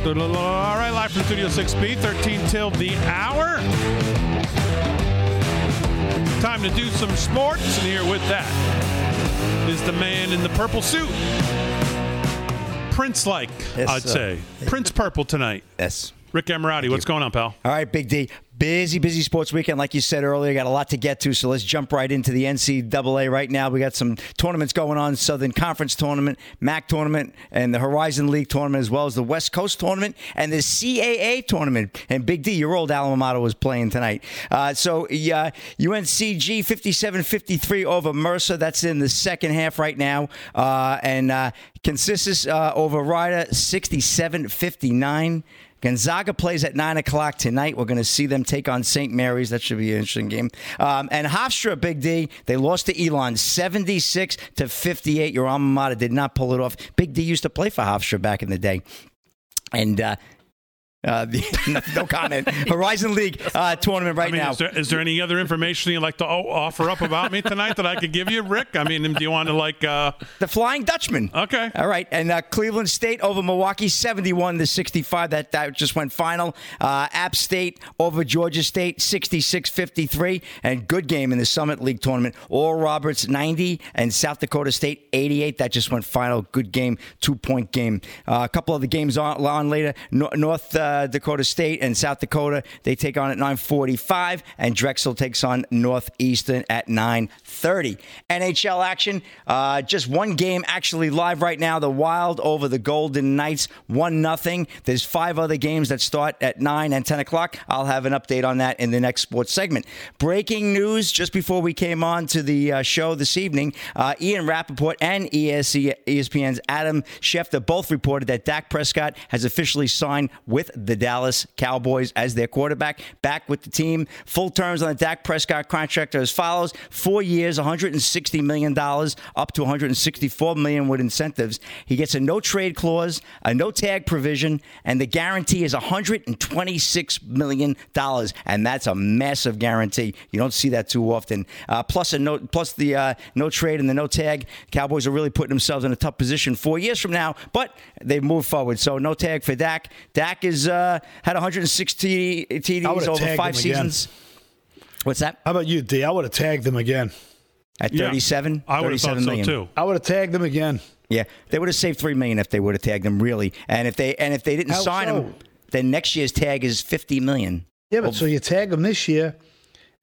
All right, live from Studio 6B, 13 till the hour. Time to do some sports, and here with that is the man in the purple suit. Prince like, Yes, I'd say. Prince Purple tonight. Yes. Rick Emirati, what's going on, pal? All right, Big D. Busy, busy sports weekend, like you said earlier. Got a lot to get to, so let's jump right into the NCAA right now. We got some tournaments going on: Southern Conference tournament, MAC tournament, and the Horizon League tournament, as well as the West Coast tournament and the CAA tournament. And Big D, your old alma mater, was playing tonight. Uh, so uh, UNCG 57-53 over Mercer. That's in the second half right now, uh, and uh, Canisius uh, over Rider 67-59. Gonzaga plays at 9 o'clock tonight. We're going to see them take on St. Mary's. That should be an interesting game. Um, and Hofstra, Big D, they lost to Elon 76 to 58. Your alma mater did not pull it off. Big D used to play for Hofstra back in the day. And uh, uh, the, (laughs) no, no comment. (laughs) Horizon League uh, tournament right I mean, now. is there, is there any other information you'd like to o- offer up about me tonight that I could give you, Rick? I mean, do you want to like? Uh, the Flying Dutchman. Okay. All right. And uh, Cleveland State over Milwaukee, 71 to 65. That, that just went final. Uh, App State over Georgia State, 66 53. And good game in the Summit League tournament. Oral Roberts, 90. And South Dakota State, 88. That just went final. Good game, two point game. Uh, a couple of the games on, on later. No, North. Uh, Dakota State and South Dakota. They take on at 9:45, and Drexel takes on Northeastern at 9:30. NHL action. Uh, just one game actually live right now. The Wild over the Golden Knights, one nothing. There's five other games that start at nine and 10 o'clock. I'll have an update on that in the next sports segment. Breaking news just before we came on to the uh, show this evening. Uh, Ian Rapoport and ESPN's Adam Schefter both reported that Dak Prescott has officially signed with the Dallas Cowboys as their quarterback, back with the team. Full terms on the Dak Prescott contract are as follows: four years, 160 million dollars, up to 164 million with incentives. He gets a no trade clause, a no tag provision, and the guarantee is 126 million dollars, and that's a massive guarantee. You don't see that too often. Uh, plus a no, plus the uh, no trade and the no tag. Cowboys are really putting themselves in a tough position four years from now, but they've moved forward. So no tag for Dak. Dak is uh, had 160 TDs over tagged five him again. seasons. What's that? How about you, D? I would have tagged them again. Uh, At Yeah. 37? I would have thought 37 so million. too. I would have tagged them again. Yeah, they would have saved three million if they would have tagged him really. And if they and if they didn't How sign so? him, then next year's tag is 50 million. Yeah, but so you tag them this year.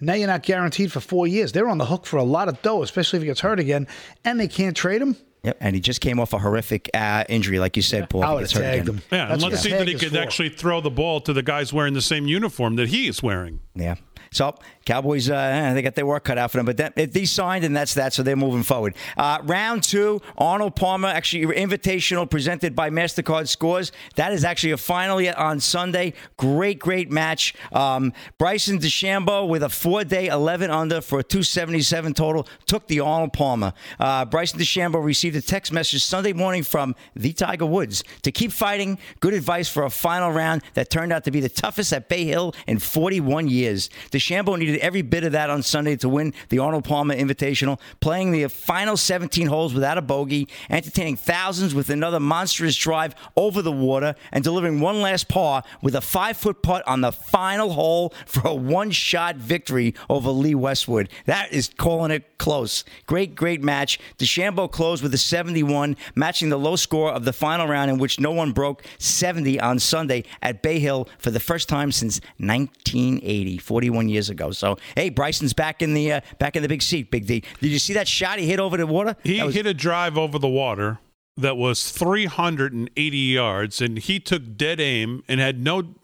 Now you're not guaranteed for four years. They're on the hook for a lot of dough, especially if he gets hurt again, and they can't trade him. Yep, and he just came off a horrific uh, injury, like you said, Paul. I would have hurt tagged him. Yeah, and let's see tag that he is could for. actually throw the ball to the guys wearing the same uniform that he is wearing. Yeah. So Cowboys, uh, they got their work cut out for them, but that, if they signed and that's that, so they're moving forward. Uh, round two, Arnold Palmer, actually invitational presented by Mastercard Scores. That is actually a final yet on Sunday. Great, great match. Um, Bryson DeChambeau with a four-day 11 under for a 277 total took the Arnold Palmer. Uh, Bryson DeChambeau received a text message Sunday morning from the Tiger Woods to keep fighting. Good advice for a final round that turned out to be the toughest at Bay Hill in 41 years. DeChambeau needed every bit of that on Sunday to win the Arnold Palmer Invitational, playing the final 17 holes without a bogey, entertaining thousands with another monstrous drive over the water, and delivering one last par with a five-foot putt on the final hole for a one-shot victory over Lee Westwood. That is calling it close. Great, great match. DeChambeau closed with a 71, matching the low score of the final round in which no one broke 70 on Sunday at Bay Hill for the first time since 1980, 41 years ago. So, hey, Bryson's back in the uh, back in the big seat, Big D. Did you see that shot he hit over the water? He was- hit a drive over the water that was 380 yards, and he took dead aim and had no,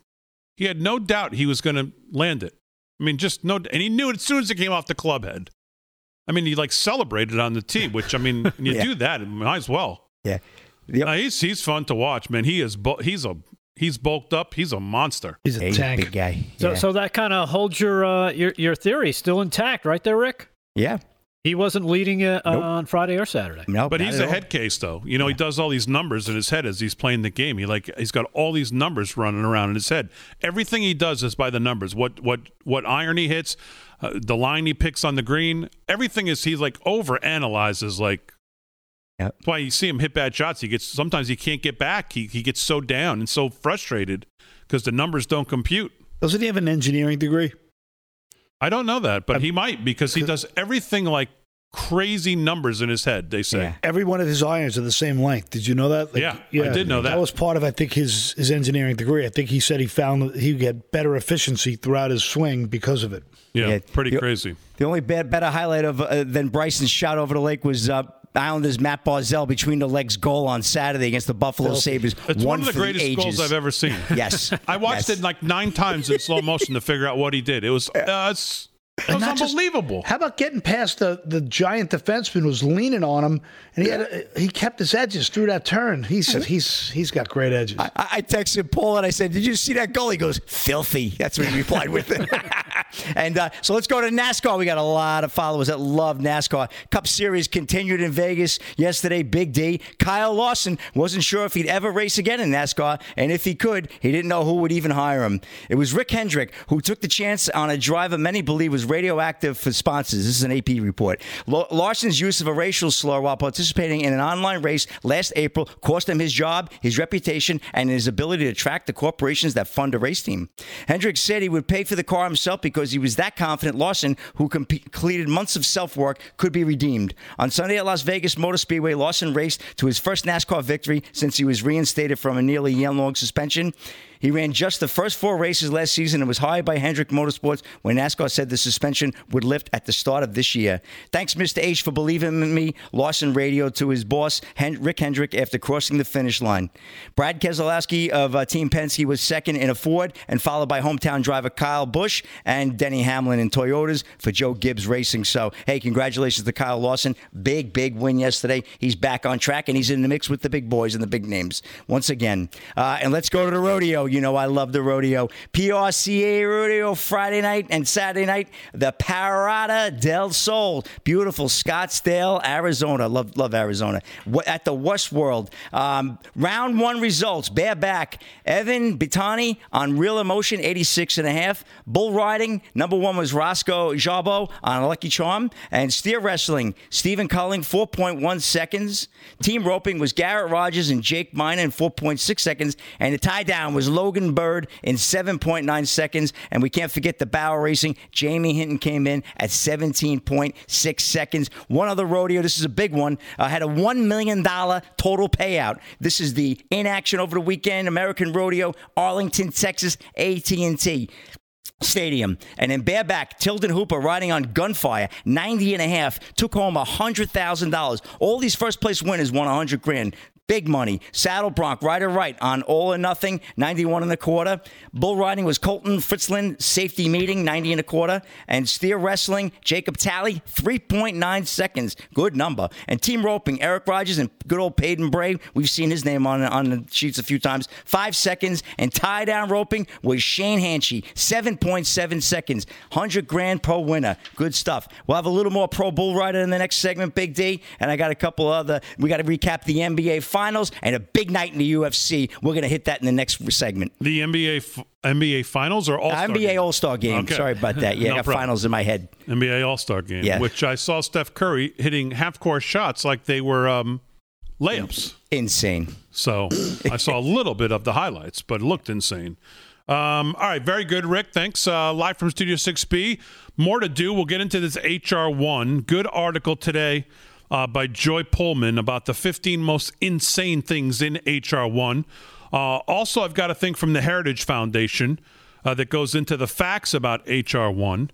he had no doubt he was going to land it. I mean, just no, and he knew it as soon as it came off the club head. I mean, he like celebrated on the tee, which I mean, when (laughs) you Yeah. do that, might as well. yeah. The- Uh, he's he's fun to watch, man. He is he's a he's bulked up. He's a monster. He's a Hey, tank. big guy. So, yeah. so that kind of holds your, uh, your your theory still intact, right there, Rick? yeah. He wasn't leading uh, Nope. on Friday or Saturday. No, But he's a all. head case, though. You know, he does all these numbers in his head as he's playing the game. He like he's got all these numbers running around in his head. Everything he does is by the numbers. What what what iron he hits, uh, the line he picks on the green. Everything is he like over analyzes. Like Yeah. that's why you see him hit bad shots. He gets sometimes he can't get back. He he gets so down and so frustrated because the numbers don't compute. Doesn't he have an engineering degree? I don't know that, but he might because he does everything like crazy numbers in his head. They say. Yeah. Every one of his irons are the same length. Did you know that? Yeah, I did know that. That was part of, I think, his his engineering degree. I think he said he found that he get better efficiency throughout his swing because of it. Yeah, Yeah. pretty You- crazy. The only bad, better highlight of uh, than Bryson's shot over the lake was uh, Islanders Matt Barzal between the legs goal on Saturday against the Buffalo Sabres. It's one, of the greatest ages. goals I've ever seen. (laughs) Yes, I watched Yes. it like nine times in slow motion to figure out what he did. It was uh, it's, it was not just- unbelievable. How about getting past the, the giant defenseman who was leaning on him, and he had he kept his edges through that turn. He said he's he's got great edges. I, I texted Paul and I said, "Did you see that goal?" He goes, "Filthy." That's what he replied with. It. (laughs) and uh, so let's go to NASCAR. We got a lot of followers that love NASCAR. Cup Series continued in Vegas yesterday. Big D. Kyle Larson wasn't sure if he'd ever race again in NASCAR, and if he could, he didn't know who would even hire him. It was Rick Hendrick who took the chance on a driver many believe was radioactive for sponsors. This is an AP report. Larson's use of a racial slur while participating in an online race last April cost him his job, his reputation, and his ability to attract the corporations that fund a race team. Hendricks said he would pay for the car himself because he was that confident Larson, who com- completed months of self work, could be redeemed. On Sunday at Las Vegas Motor Speedway, Larson raced to his first NASCAR victory since he was reinstated from a nearly year long suspension. He ran just the first four races last season and was hired by Hendrick Motorsports when NASCAR said the suspension would lift at the start of this year. Thanks, Mr. H, for believing in me. Larson radio to his boss, Hen- Rick Hendrick, after crossing the finish line. Brad Keselowski of uh, Team Penske was second in a Ford and followed by hometown driver Kyle Busch and Denny Hamlin in Toyotas for Joe Gibbs Racing. So, hey, congratulations to Kyle Larson. Big, big win yesterday. He's back on track and he's in the mix with the big boys and the big names once again. Uh, and let's go to the rodeo. You know, I love the rodeo. PRCA Rodeo Friday night and Saturday night. The Parada del Sol. Beautiful Scottsdale, Arizona. Love, love Arizona. At the Westworld. Um, round one results. Bareback. Evan Bitani on Real Emotion, 86 and a half. Bull riding. Number one was Roscoe Jarboe on Lucky Charm. And steer wrestling. Stephen Culling, 4.1 seconds. Team roping was Garrett Rogers and Jake Minor in 4.6 seconds. And the tie down was Logan Bird in 7.9 seconds. And we can't forget the barrel racing. Jamie Hinton came in at 17.6 seconds. One other rodeo, this is a big one, uh, had a $1 million total payout. This is the in action over the weekend American Rodeo, Arlington, Texas, AT&T. Stadium. And in bareback, Tilden Hooper riding on gunfire, 90 and a half, took home $100,000. All these first place winners won 100 grand. Big money. Saddle Bronc, right or right on all or nothing, 91 and a quarter. Bull riding was Colten Fritzlan, safety meeting, 90 and a quarter. And steer wrestling, Jacob Talley, 3.9 seconds. Good number. And team roping, Eric Rogers and good old Paden Bray. We've seen his name on, on the sheets a few times. Five seconds. And tie down roping was Shane Hanchey, 7.7 seconds. 100 grand pro winner. Good stuff. We'll have a little more pro bull rider in the next segment, Big D. And I got a couple other, we got to recap the NBA finals and a big night in the UFC. We're going to hit that in the next segment. The NBA f- NBA finals or All Star NBA All Star game. Okay. Sorry about that. Yeah, (laughs) No I got problem. finals in my head. NBA All Star game, Yeah. which I saw Steph Curry hitting half court shots like they were um, layups. Insane. So (laughs) I saw a little bit of the highlights, but it looked insane. Um, all right, very good, Rick. Thanks. Uh, live from Studio 6B. More to do. We'll get into this HR1. Good article today uh, by Joy Pullmann about the 15 most insane things in HR1. Uh, also, I've got a thing from the Heritage Foundation uh, that goes into the facts about HR1.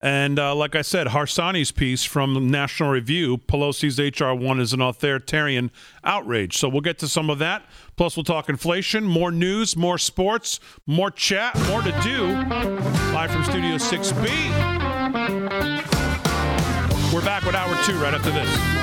And uh, like I said, Harsanyi's piece from National Review, Pelosi's HR 1 is an authoritarian outrage. So we'll get to some of that. Plus, we'll talk inflation, more news, more sports, more chat, more to do. Live from Studio 6B. We're back with hour two right after this.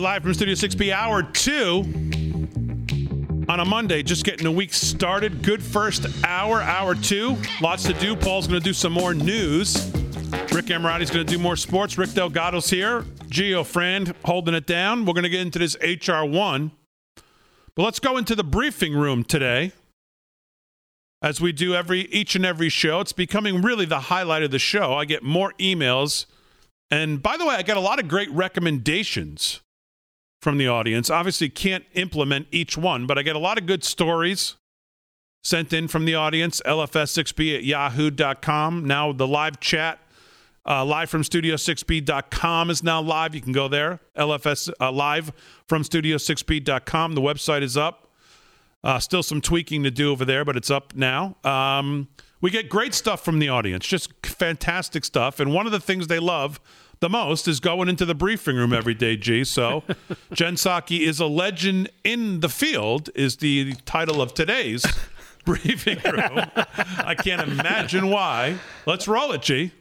Live from Studio 6B, hour two on a Monday, just getting the week started. Good first hour, hour two. Lots to do. Paul's going to do some more news. Rick Emirati's going to do more sports. Rick Delgado's here. Geo friend holding it down. We're going to get into this HR1. But let's go into the briefing room today. As we do every each and every show, it's becoming really the highlight of the show. I get more emails. And by the way, I got a lot of great recommendations from the audience. Obviously, can't implement each one, but I get a lot of good stories sent in from the audience. LFS6B at yahoo.com. Now, the live chat, uh, live from studio6b.com is now live. You can go there. LFS uh, live from studio6b.com. The website is up. Uh, still some tweaking to do over there, but it's up now. Um, we get great stuff from the audience, just fantastic stuff. And one of the things they love the most is going into the briefing room every day, G. So, (laughs) Jen Psaki is a legend in the field, is the title of today's (laughs) briefing room. I can't imagine why. Let's roll it, G.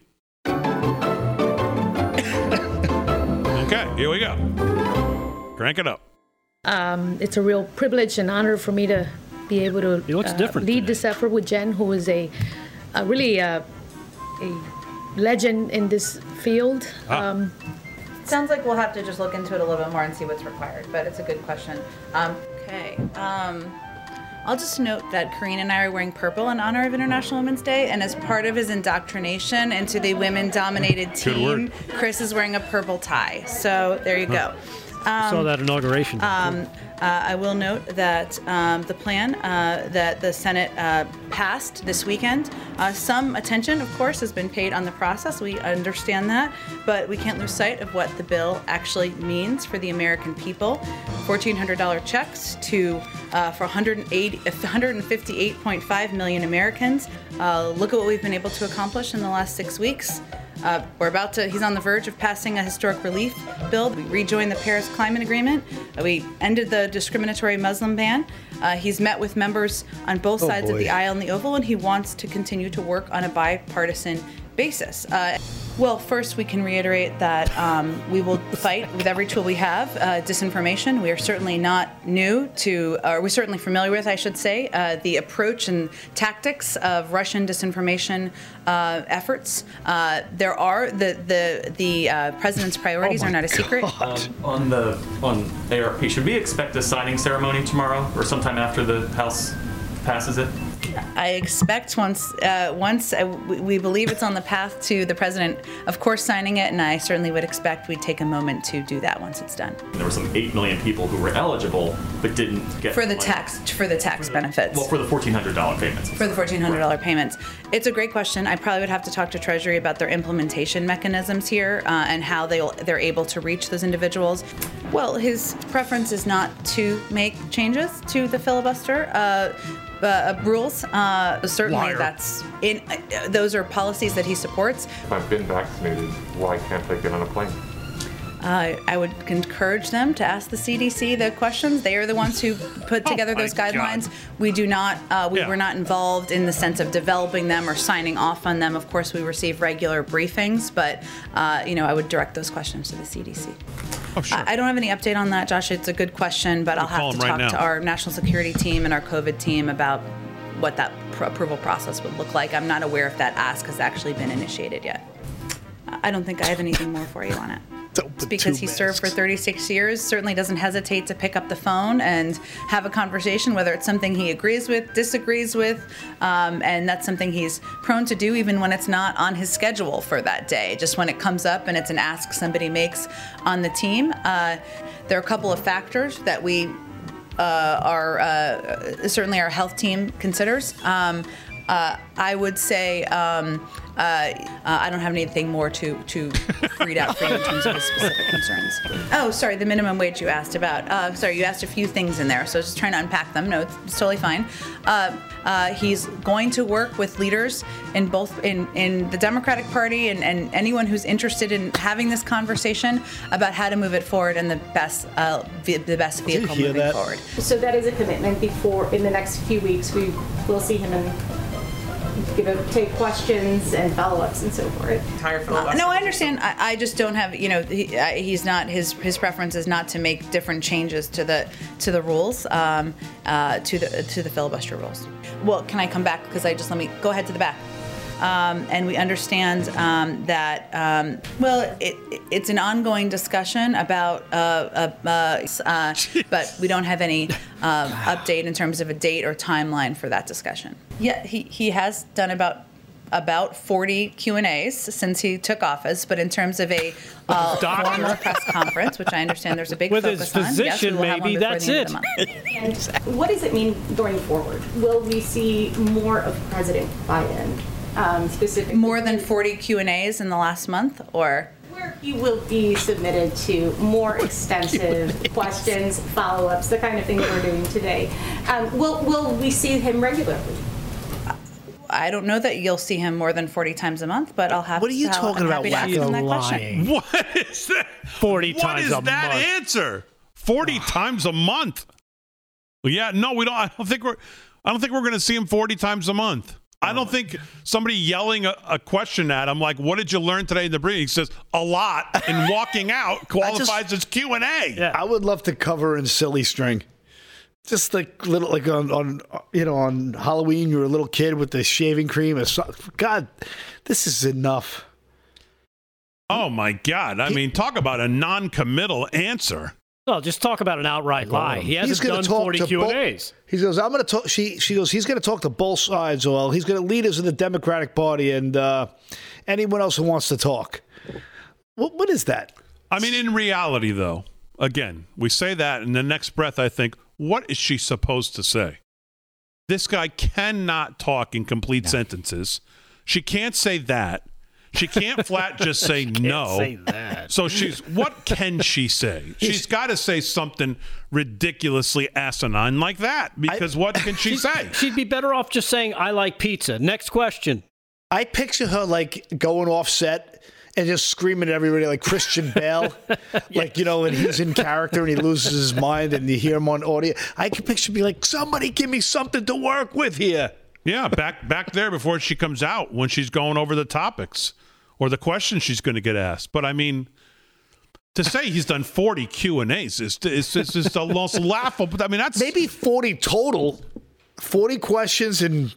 Okay, here we go. Crank it up. Um, it's a real privilege and honor for me to be able to looks uh, different lead today. this effort with Jen, who is a, a really uh, a legend in this field. Um, Sounds like we'll have to just look into it a little bit more and see what's required, but it's a good question. Um, okay. Um, I'll just note that Karine and I are wearing purple in honor of International Women's Day, and as part of his indoctrination into the women-dominated team, Chris is wearing a purple tie. So there you go. Saw that inauguration. Um, uh, I will note that um, the plan uh, that the Senate uh, passed this weekend, uh, some attention, of course, has been paid on the process. We understand that, but we can't lose sight of what the bill actually means for the American people. $1,400 checks to uh, for 158.5 million Americans. Uh, look at what we've been able to accomplish in the last six weeks. Uh, we're about to, he's on the verge of passing a historic relief bill. We rejoined the Paris Climate Agreement. Uh, we ended the discriminatory Muslim ban. Uh, he's met with members on both sides of the aisle in the Oval, and he wants to continue to work on a bipartisan basis. Uh, well, first, we can reiterate that um, we will fight with every tool we have uh, disinformation. We are certainly not new to, or we're certainly familiar with, I should say, uh, the approach and tactics of Russian disinformation uh, efforts. Uh, there are the the the uh, president's priorities are not a secret. Um, on the on ARP, should we expect a signing ceremony tomorrow or sometime after the House passes it? I expect once uh, once uh, we believe it's on the path to the president, of course, signing it, and I certainly would expect we'd take a moment to do that once it's done There were some eight million people who were eligible but didn't get for the money. tax for the tax benefits. Well, for the fourteen hundred dollar payments. for the $1,400 payments. It's a great question. I probably would have to talk to Treasury about their implementation mechanisms here uh, and how they'll, they're able to reach those individuals. Well, his preference is not to make changes to the filibuster. Uh, uh, rules. Uh, certainly, Liar. that's in. Uh, those are policies that he supports. If I've been vaccinated, why can't I get on a plane? Uh, I would encourage them to ask the CDC the questions. They are the ones who put Oh together my those God. guidelines. We do not, uh, we Yeah. were not involved in the sense of developing them or signing off on them. Of course, we receive regular briefings, but uh, you know, I would direct those questions to the CDC. Oh, sure. I don't have any update on that, Josh. It's a good question, but I'll have to right talk to our national security team and our COVID team about what that pr- approval process would look like. I'm not aware if that ask has actually been initiated yet. I don't think I have anything more for you on it. It's because he served for 36 years, certainly doesn't hesitate to pick up the phone and have a conversation, whether it's something he agrees with, disagrees with, um, and that's something he's prone to do even when it's not on his schedule for that day. Just when it comes up and it's an ask somebody makes on the team. Uh, there are a couple of factors that we uh, our uh, certainly our health team considers. Um, uh, I would say um, uh, uh, I don't have anything more to to (laughs) read out for you in terms of his specific concerns. Oh, sorry, the minimum wage you asked about. Uh, sorry, you asked a few things in there, so I was just trying to unpack them. No, it's, it's totally fine. Uh, uh, he's going to work with leaders in both in, in the Democratic Party and, and anyone who's interested in having this conversation about how to move it forward and the best uh, the best vehicle moving that? forward. So that is a commitment before, in the next few weeks, we will see him and give a, take questions and follow-ups and so forth. Uh, no, I understand. I, I just don't have. You know, he, I, he's not. His his preference is not to make different changes to the to the rules, um, uh, to the to the filibuster rules. Well, can I come back because I just let me go ahead to the back. Um, and we understand um, that, um, well, it, it's an ongoing discussion about, uh, uh, uh, uh, but we don't have any um, (laughs) update in terms of a date or timeline for that discussion. Yeah, he, he has done about about 40 Q and A's since he took office, but in terms of a uh, formal press conference, which I understand there's a big (laughs) With focus his on, yes, we physician, will have one maybe, that's the end of it. (laughs) And what does it mean going forward? Will we see more of president Biden, um, specifically? More than 40 Q and A's in the last month, or Where he will be submitted to more extensive questions, follow-ups, the kind of thing that we're doing today. Um, Will, will we see him regularly? I don't know that you'll see him more than 40 times a month, but I'll have. What are you I'll- I'm talking about, happy to ask You're him that question. lying. (laughs) What is that? 40 What times is a that month. answer? Forty times a month. Well, yeah, no, we don't. I don't think we're. I don't think we're going to see him forty times a month. I don't think somebody yelling a, a question at him like, "What did you learn today in the briefing?" He says a lot, and (laughs) walking out qualifies as Q and A. Yeah. I would love to cover in silly string. Just like little, like on, on you know, on Halloween, you're a little kid with the shaving cream. Or God, this is enough. Oh my God! I mean, talk about a non-committal answer. Well, just talk about an outright lie. He hasn't gonna done talk 40 to Q both- and A's. He goes, I'm going to talk. She she goes, he's going to talk to both sides. Well, he's going to lead us in the Democratic Party and uh, anyone else who wants to talk. What what is that? I mean, in reality, though, again, we say that, in the next breath, I think, what is she supposed to say? This guy cannot talk in complete sentences. She can't say that. She can't flat just say (laughs) no. say that. So she's what can she say? (laughs) She's got to say something ridiculously asinine like that because what can she (laughs) say? She'd be better off just saying, I like pizza. Next question. I picture her like going off set and just screaming at everybody like Christian Bale, like you know, and he's in character and he loses his mind and you hear him on audio. I can picture be like, somebody give me something to work with here. Yeah, back back there before she comes out when she's going over the topics or the questions she's going to get asked. But I mean, to say he's done forty Q and A's is is is just the most (laughs) laughable. I mean, that's maybe forty total, forty questions and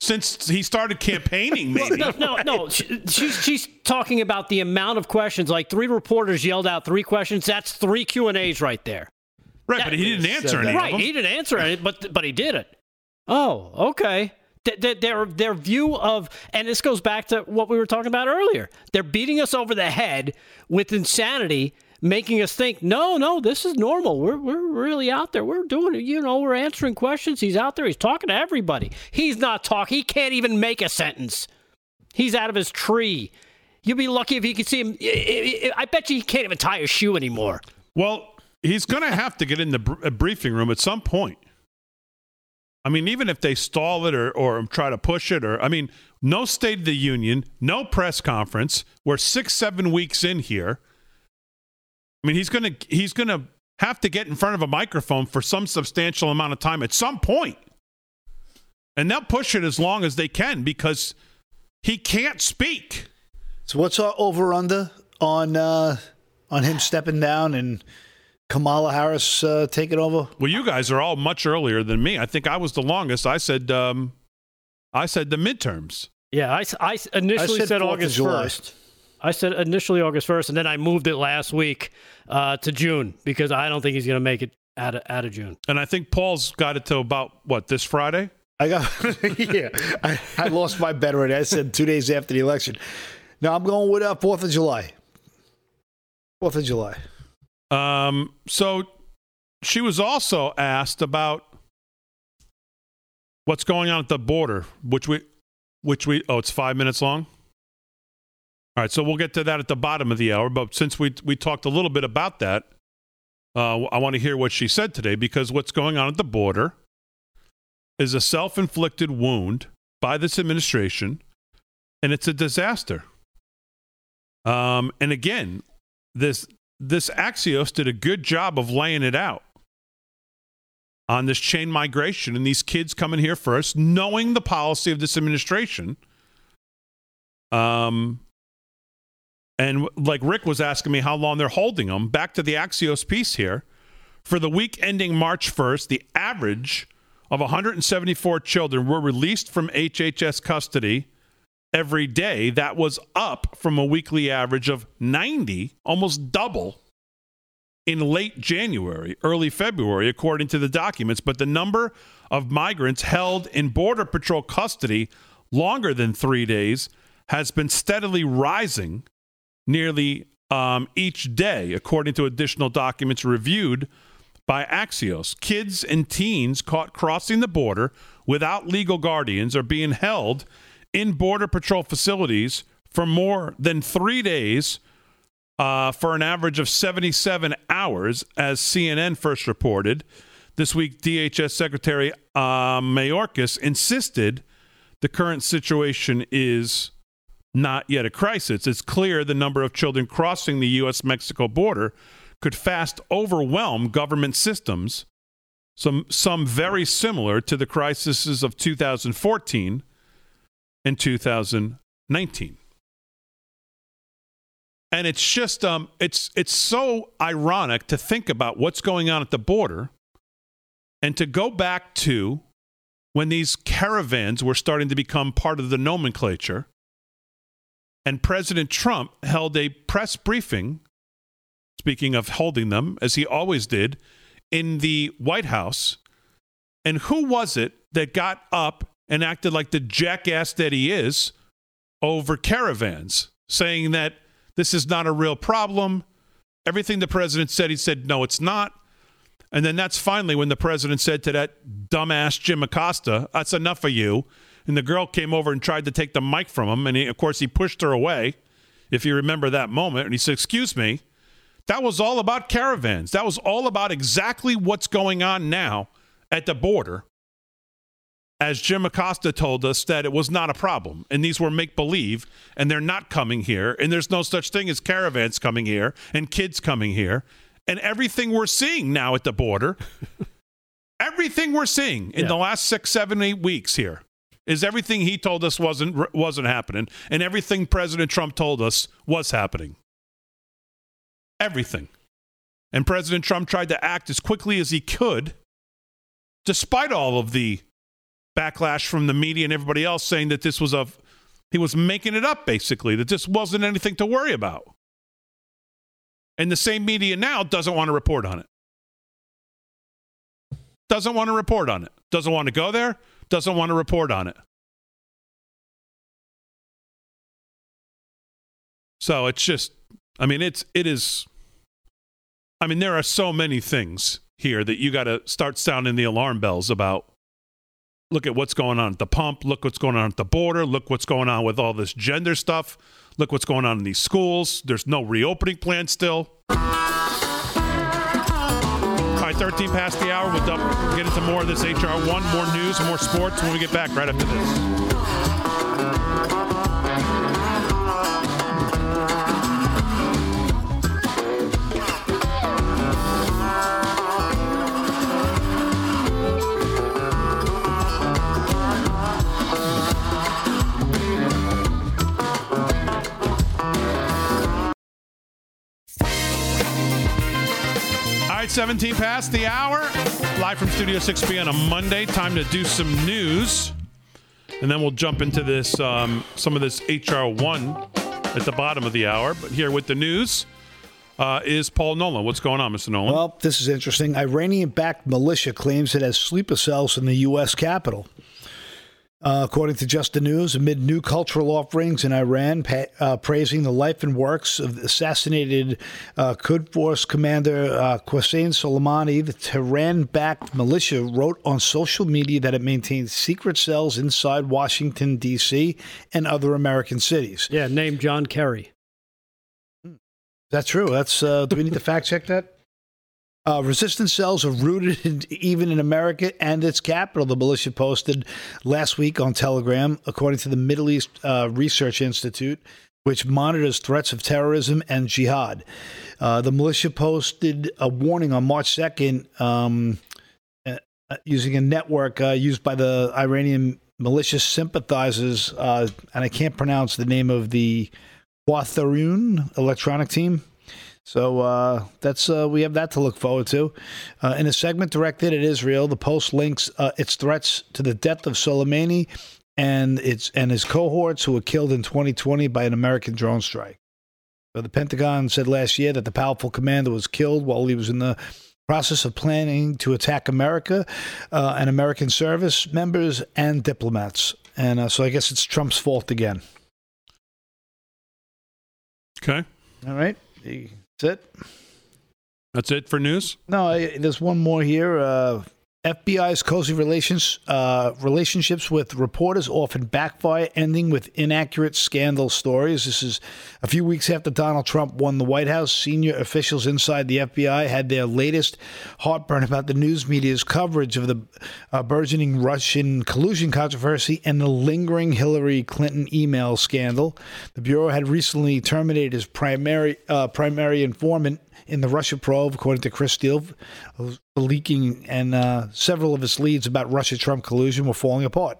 since he started campaigning, maybe. No, no, no. (laughs) She, she's she's talking about the amount of questions. Like three reporters yelled out three questions. That's three Q and A's right there. Right, but he didn't answer any Right, of them. he didn't answer any, but but he did it. Oh, okay. Th- th- Their their view of and this goes back to what we were talking about earlier. They're beating us over the head with insanity, making us think, no, no, this is normal. We're we're really out there. We're doing it. You know, we're answering questions. He's out there. He's talking to everybody. He's not talking. He can't even make a sentence. He's out of his tree. You'd be lucky if you could see him. I bet you he can't even tie a shoe anymore. Well, he's going to have to get in the br- uh, briefing room at some point. I mean, even if they stall it or, or try to push it, or I mean, no State of the Union, no press conference. We're six, seven weeks in here. I mean, he's gonna he's gonna have to get in front of a microphone for some substantial amount of time at some point, and they'll push it as long as they can because he can't speak. So what's our over under on uh, on him stepping down and Kamala Harris uh, taking over? Well, you guys are all much earlier than me. I think I was the longest. I said, um, I said the midterms. Yeah, I initially I said said, August 1st. I said initially August 1st, and then I moved it last week uh, to June because I don't think he's going to make it out of, out of June. And I think Paul's got it to about what this Friday. I got (laughs) yeah. I, I lost my bet already. I said two days after the election. Now I'm going with uh, Fourth of July. Fourth of July. Um, so she was also asked about what's going on at the border, which we, which we, oh, it's five minutes long. All right, so we'll get to that at the bottom of the hour. But since we we talked a little bit about that, uh, I want to hear what she said today because what's going on at the border is a self-inflicted wound by this administration, and it's a disaster. Um, and again, this this Axios did a good job of laying it out on this chain migration and these kids coming here first, knowing the policy of this administration. Um, and like Rick was asking me how long they're holding them. Back to the Axios piece here. For the week ending March 1st, the average of 174 children were released from HHS custody every day. That was up from a weekly average of 90, almost double in late January, early February, according to the documents. But the number of migrants held in Border Patrol custody longer than three days has been steadily rising nearly um, each day, according to additional documents reviewed by Axios. Kids and teens caught crossing the border without legal guardians are being held in Border Patrol facilities for more than three days uh, for an average of 77 hours, as CNN first reported. This week, DHS Secretary uh, Mayorkas insisted the current situation is not yet a crisis. It's clear the number of children crossing the U.S. Mexico border could fast overwhelm government systems, some, some very similar to the crises of 2014 in 2019. And it's just um it's it's so ironic to think about what's going on at the border and to go back to when these caravans were starting to become part of the nomenclature and President Trump held a press briefing speaking of holding them as he always did in the White House and who was it that got up and acted like the jackass that he is over caravans saying that this is not a real problem. Everything the president said, he said, no, it's not. And then that's finally when the president said to that dumbass Jim Acosta, that's enough of you. And the girl came over and tried to take the mic from him. And he, of course, he pushed her away, if you remember that moment. And he said, Excuse me. That was all about caravans. That was all about exactly what's going on now at the border as Jim Acosta told us that it was not a problem. And these were make believe and they're not coming here. And there's no such thing as caravans coming here and kids coming here. And everything we're seeing now at the border (laughs) everything we're seeing in Yeah. the last six seven eight weeks here is everything he told us wasn't wasn't happening. And everything president trump told us was happening. Everything. And president trump tried to act as quickly as he could despite all of the backlash from the media and everybody else saying that this was a he was making it up basically that this wasn't anything to worry about. And the same media now doesn't want to report on it. Doesn't want to report on it. Doesn't want to go there. Doesn't want to report on it. So it's just i mean it's it is i mean there are so many things here that you got to start sounding the alarm bells about look at what's going on at the pump look what's going on at the border look what's going on with all this gender stuff look what's going on in these schools. There's no reopening plan still. All right 13 past the hour we'll get into more of this hr1 more news more sports when we get back right after this right, 17 past the hour. Live from Studio 6B on a Monday. Time to do some news. And then we'll jump into this, um, some of this HR1 at the bottom of the hour. But here with the news uh, is Paul Nolan. What's going on, Mr. Nolan? Well, this is interesting. Iranian backed militia claims it has sleeper cells in the U.S. Capitol. Uh, according to Just the News, amid new cultural offerings in Iran pa- uh, praising the life and works of the assassinated uh, Quds Force commander uh, Qasem Soleimani, the Tehran backed militia wrote on social media that it maintains secret cells inside Washington, D.C. and other American cities. Yeah, named John Kerry. That's true. That's uh, do we need to fact check that? Uh, resistance cells are rooted in, even in America and its capital. The militia posted last week on Telegram, according to the Middle East uh, Research Institute, which monitors threats of terrorism and jihad. Uh, the militia posted a warning on March second, um, uh, uh, using a network uh, used by the Iranian militia sympathizers, and I can't pronounce the name of the Quatharun electronic team. So uh, that's uh, we have that to look forward to. Uh, in a segment directed at Israel, the Post links uh, its threats to the death of Soleimani and its and his cohorts who were killed in 2020 by an American drone strike. So the Pentagon said last year that the powerful commander was killed while he was in the process of planning to attack America uh, and American service members and diplomats. And uh, so I guess it's Trump's fault again. Okay. All right. That's it. That's it for news? No, I, there's one more here. Uh, FBI's cozy relations uh, relationships with reporters often backfire, ending with inaccurate scandal stories. This is a few weeks after Donald Trump won the White House. Senior officials inside the FBI had their latest heartburn about the news media's coverage of the uh, burgeoning Russian collusion controversy and the lingering Hillary Clinton email scandal. The bureau had recently terminated his primary uh, primary informant in the Russia probe, according to Chris Steele, leaking and uh, several of his leads about Russia Trump collusion were falling apart.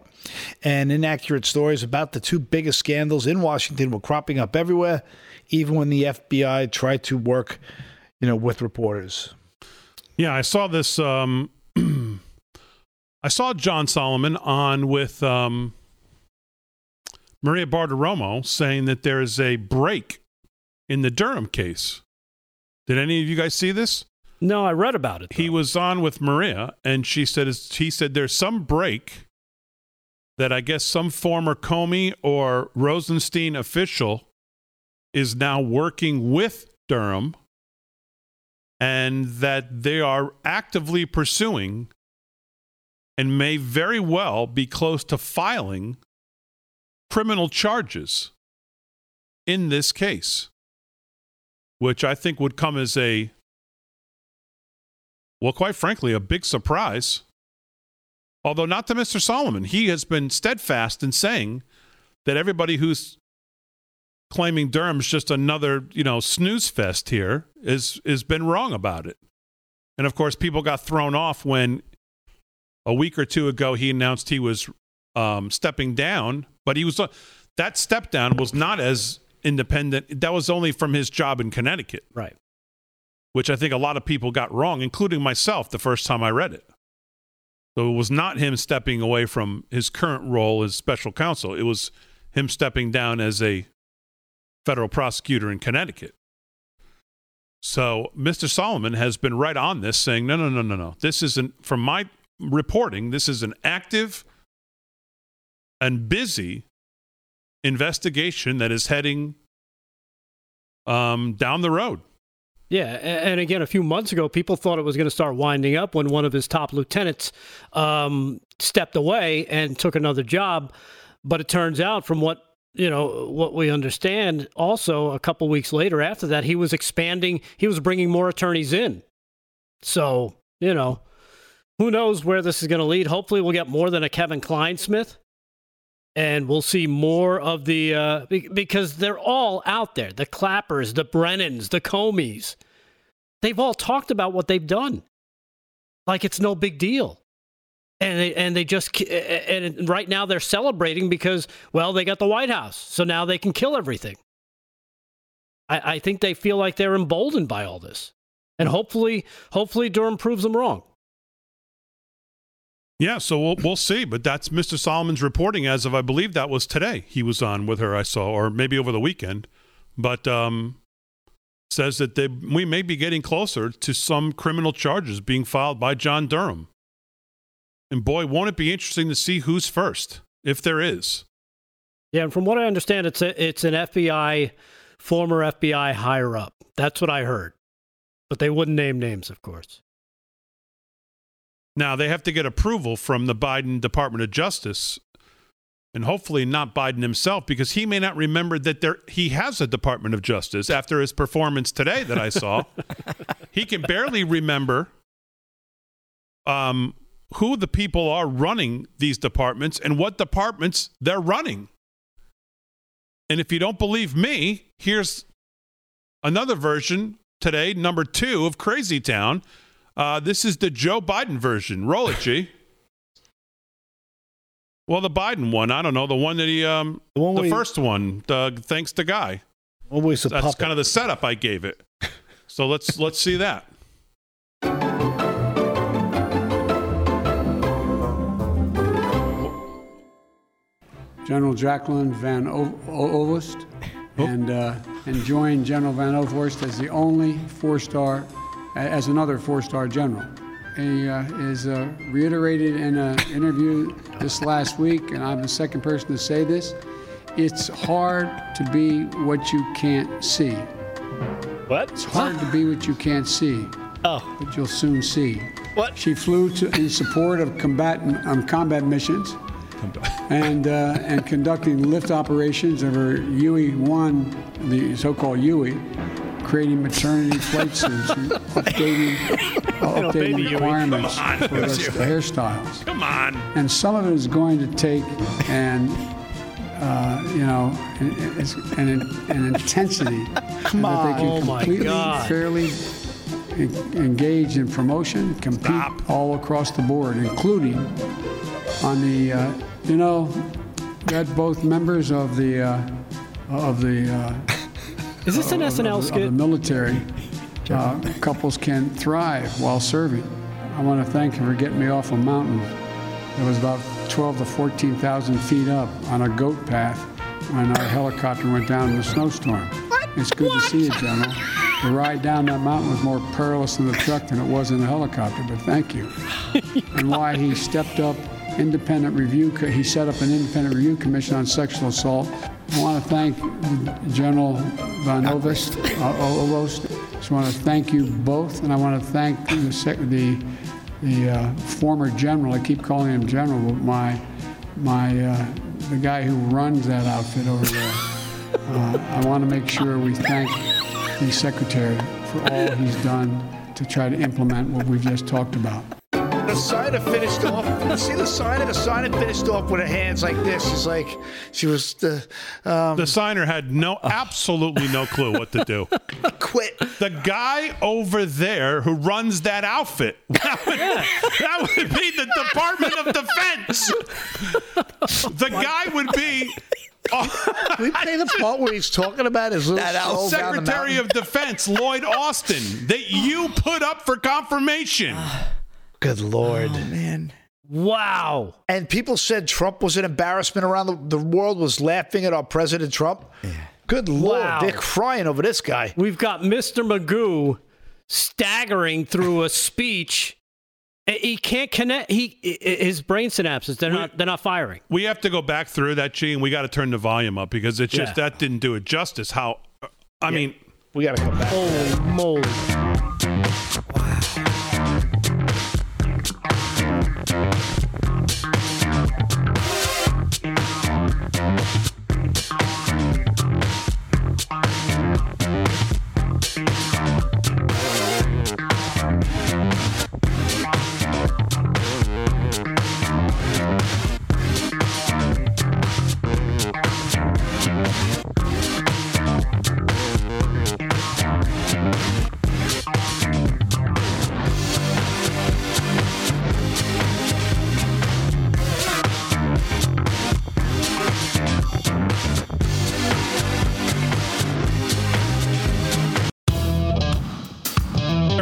and inaccurate stories about the two biggest scandals in Washington were cropping up everywhere, even when the FBI tried to work, you know, with reporters. Yeah, I saw this. Um, (clears throat) I saw John Solomon on with um, Maria Bartiromo saying that there is a break in the Durham case. Did any of you guys see this? No, I read about it. He was on with Maria, and she said he said there's some break that I guess some former Comey or Rosenstein official is now working with Durham, and that they are actively pursuing and may very well be close to filing criminal charges in this case, which I think would come as a well, quite frankly, a big surprise. Although not to Mr. Solomon. He has been steadfast in saying that everybody who's claiming Durham's just another, you know, snooze fest here is is been wrong about it. And of course, people got thrown off when a week or two ago he announced he was um, stepping down, but he was uh, that step down was not as independent. That was only from his job in Connecticut. Right which I think a lot of people got wrong, including myself the first time I read it. So it was not him stepping away from his current role as special counsel, it was him stepping down as a federal prosecutor in Connecticut. So Mr. Solomon has been right on this, saying, no, no, no, no, no. This isn't, from my reporting, this is an active and busy investigation that is heading um, down the road. Yeah, and again, a few months ago, people thought it was going to start winding up when one of his top lieutenants um, stepped away and took another job. But it turns out, from what you know, what we understand, also a couple weeks later after that, he was expanding. He was bringing more attorneys in. So you know, who knows where this is going to lead? Hopefully, we'll get more than a Kevin Clinesmith and we'll see more of the uh, because they're all out there. The clappers the brennans the comeys they've all talked about what they've done. Like it's no big deal. And they, and they just and right now they're celebrating because well they got the white house so now they can kill everything. I, I think they feel like they're emboldened by all this. And hopefully hopefully durham proves them wrong yeah, so we'll we'll see, but that's Mr. Solomon's reporting as of I believe that was today. He was on with her, I saw, or maybe over the weekend, but um, says that they, we may be getting closer to some criminal charges being filed by John Durham. And boy, won't it be interesting to see who's first, if there is. Yeah, and from what I understand, it's a, it's an FBI former FBI higher up. That's what I heard, but they wouldn't name names, of course. Now, they have to get approval from the Biden Department of Justice and hopefully not Biden himself because he may not remember that there he has a Department of Justice after his performance today that I saw. (laughs) he can barely remember um, who the people are running these departments and what departments they're running. And if you don't believe me, here's another version today, number two of Crazy Town. Uh, this is the Joe Biden version. Roll it, G. well, the Biden one. I don't know the one that he, um, the, one the first one. Uh, thanks to Guy. Always a That's puppet. kind of the setup I gave it. So let's let's see that. General Jacqueline Van Ovost, and uh, and joined General Van Ovost as the only four-star as another four-star general. He uh, is uh, reiterated in an interview this last week, and I'm the second person to say this. It's hard to be what you can't see. What? It's hard to be what you can't see. Oh. But you'll soon see. What? She flew to, in support of combatant, um, combat missions (laughs) and, uh, and conducting lift operations of her UE-1, the so-called UE, creating maternity flight suits and (laughs) updating, uh, updating requirements for the hairstyles. Come on. And some of it is going to take an, uh, you know, it's an, an intensity (laughs) Come that they can Oh my completely, God. fairly en- engage in promotion, compete all across the board, including on the uh, You know, that both members of the uh, of the uh, Is this an of- SNL of, of skit? the military uh, couples can thrive while serving. I want to thank you for getting me off a mountain that was about 12 to 14,000 feet up on a goat path when our helicopter went down in a snowstorm. It's good to see you, General. The ride down that mountain was more perilous in the truck than it was in the helicopter, but thank you. (laughs) and why he stepped up independent review, co- he set up an independent review commission on sexual assault. I want to thank General Van Ovest, uh, Ovost. Just want to thank you both, and I want to thank the, sec- the, the uh, former general. I keep calling him general, but my, my, uh, the guy who runs that outfit over there. (laughs) Uh, I want to make sure we thank the secretary for all he's done to try to implement what we've just talked about. The signer finished off. See the signer? The signer finished off with her hands like this. It's like she was the. Um, The signer had no, absolutely no clue what to do. (laughs) Quit. The guy over there who runs that outfit, (laughs) that would, that would be the Department of Defense. The guy would be (laughs) Oh, we play the part where he's talking about his little stroll down the Secretary of Defense Lloyd Austin that you put up for confirmation. Good lord, oh, man. Wow. And people said Trump was an embarrassment around the, the world. Was laughing at our President Trump. Yeah. Good lord, Wow. they're crying over this guy. We've got Mr. Magoo staggering through a speech. He can't connect. He his brain synapses they're not they're not firing. We have to go back through that, Gene. We got to turn the volume up because it's just Yeah. that didn't do it justice. How, I mean, we got to come back. Oh, moly.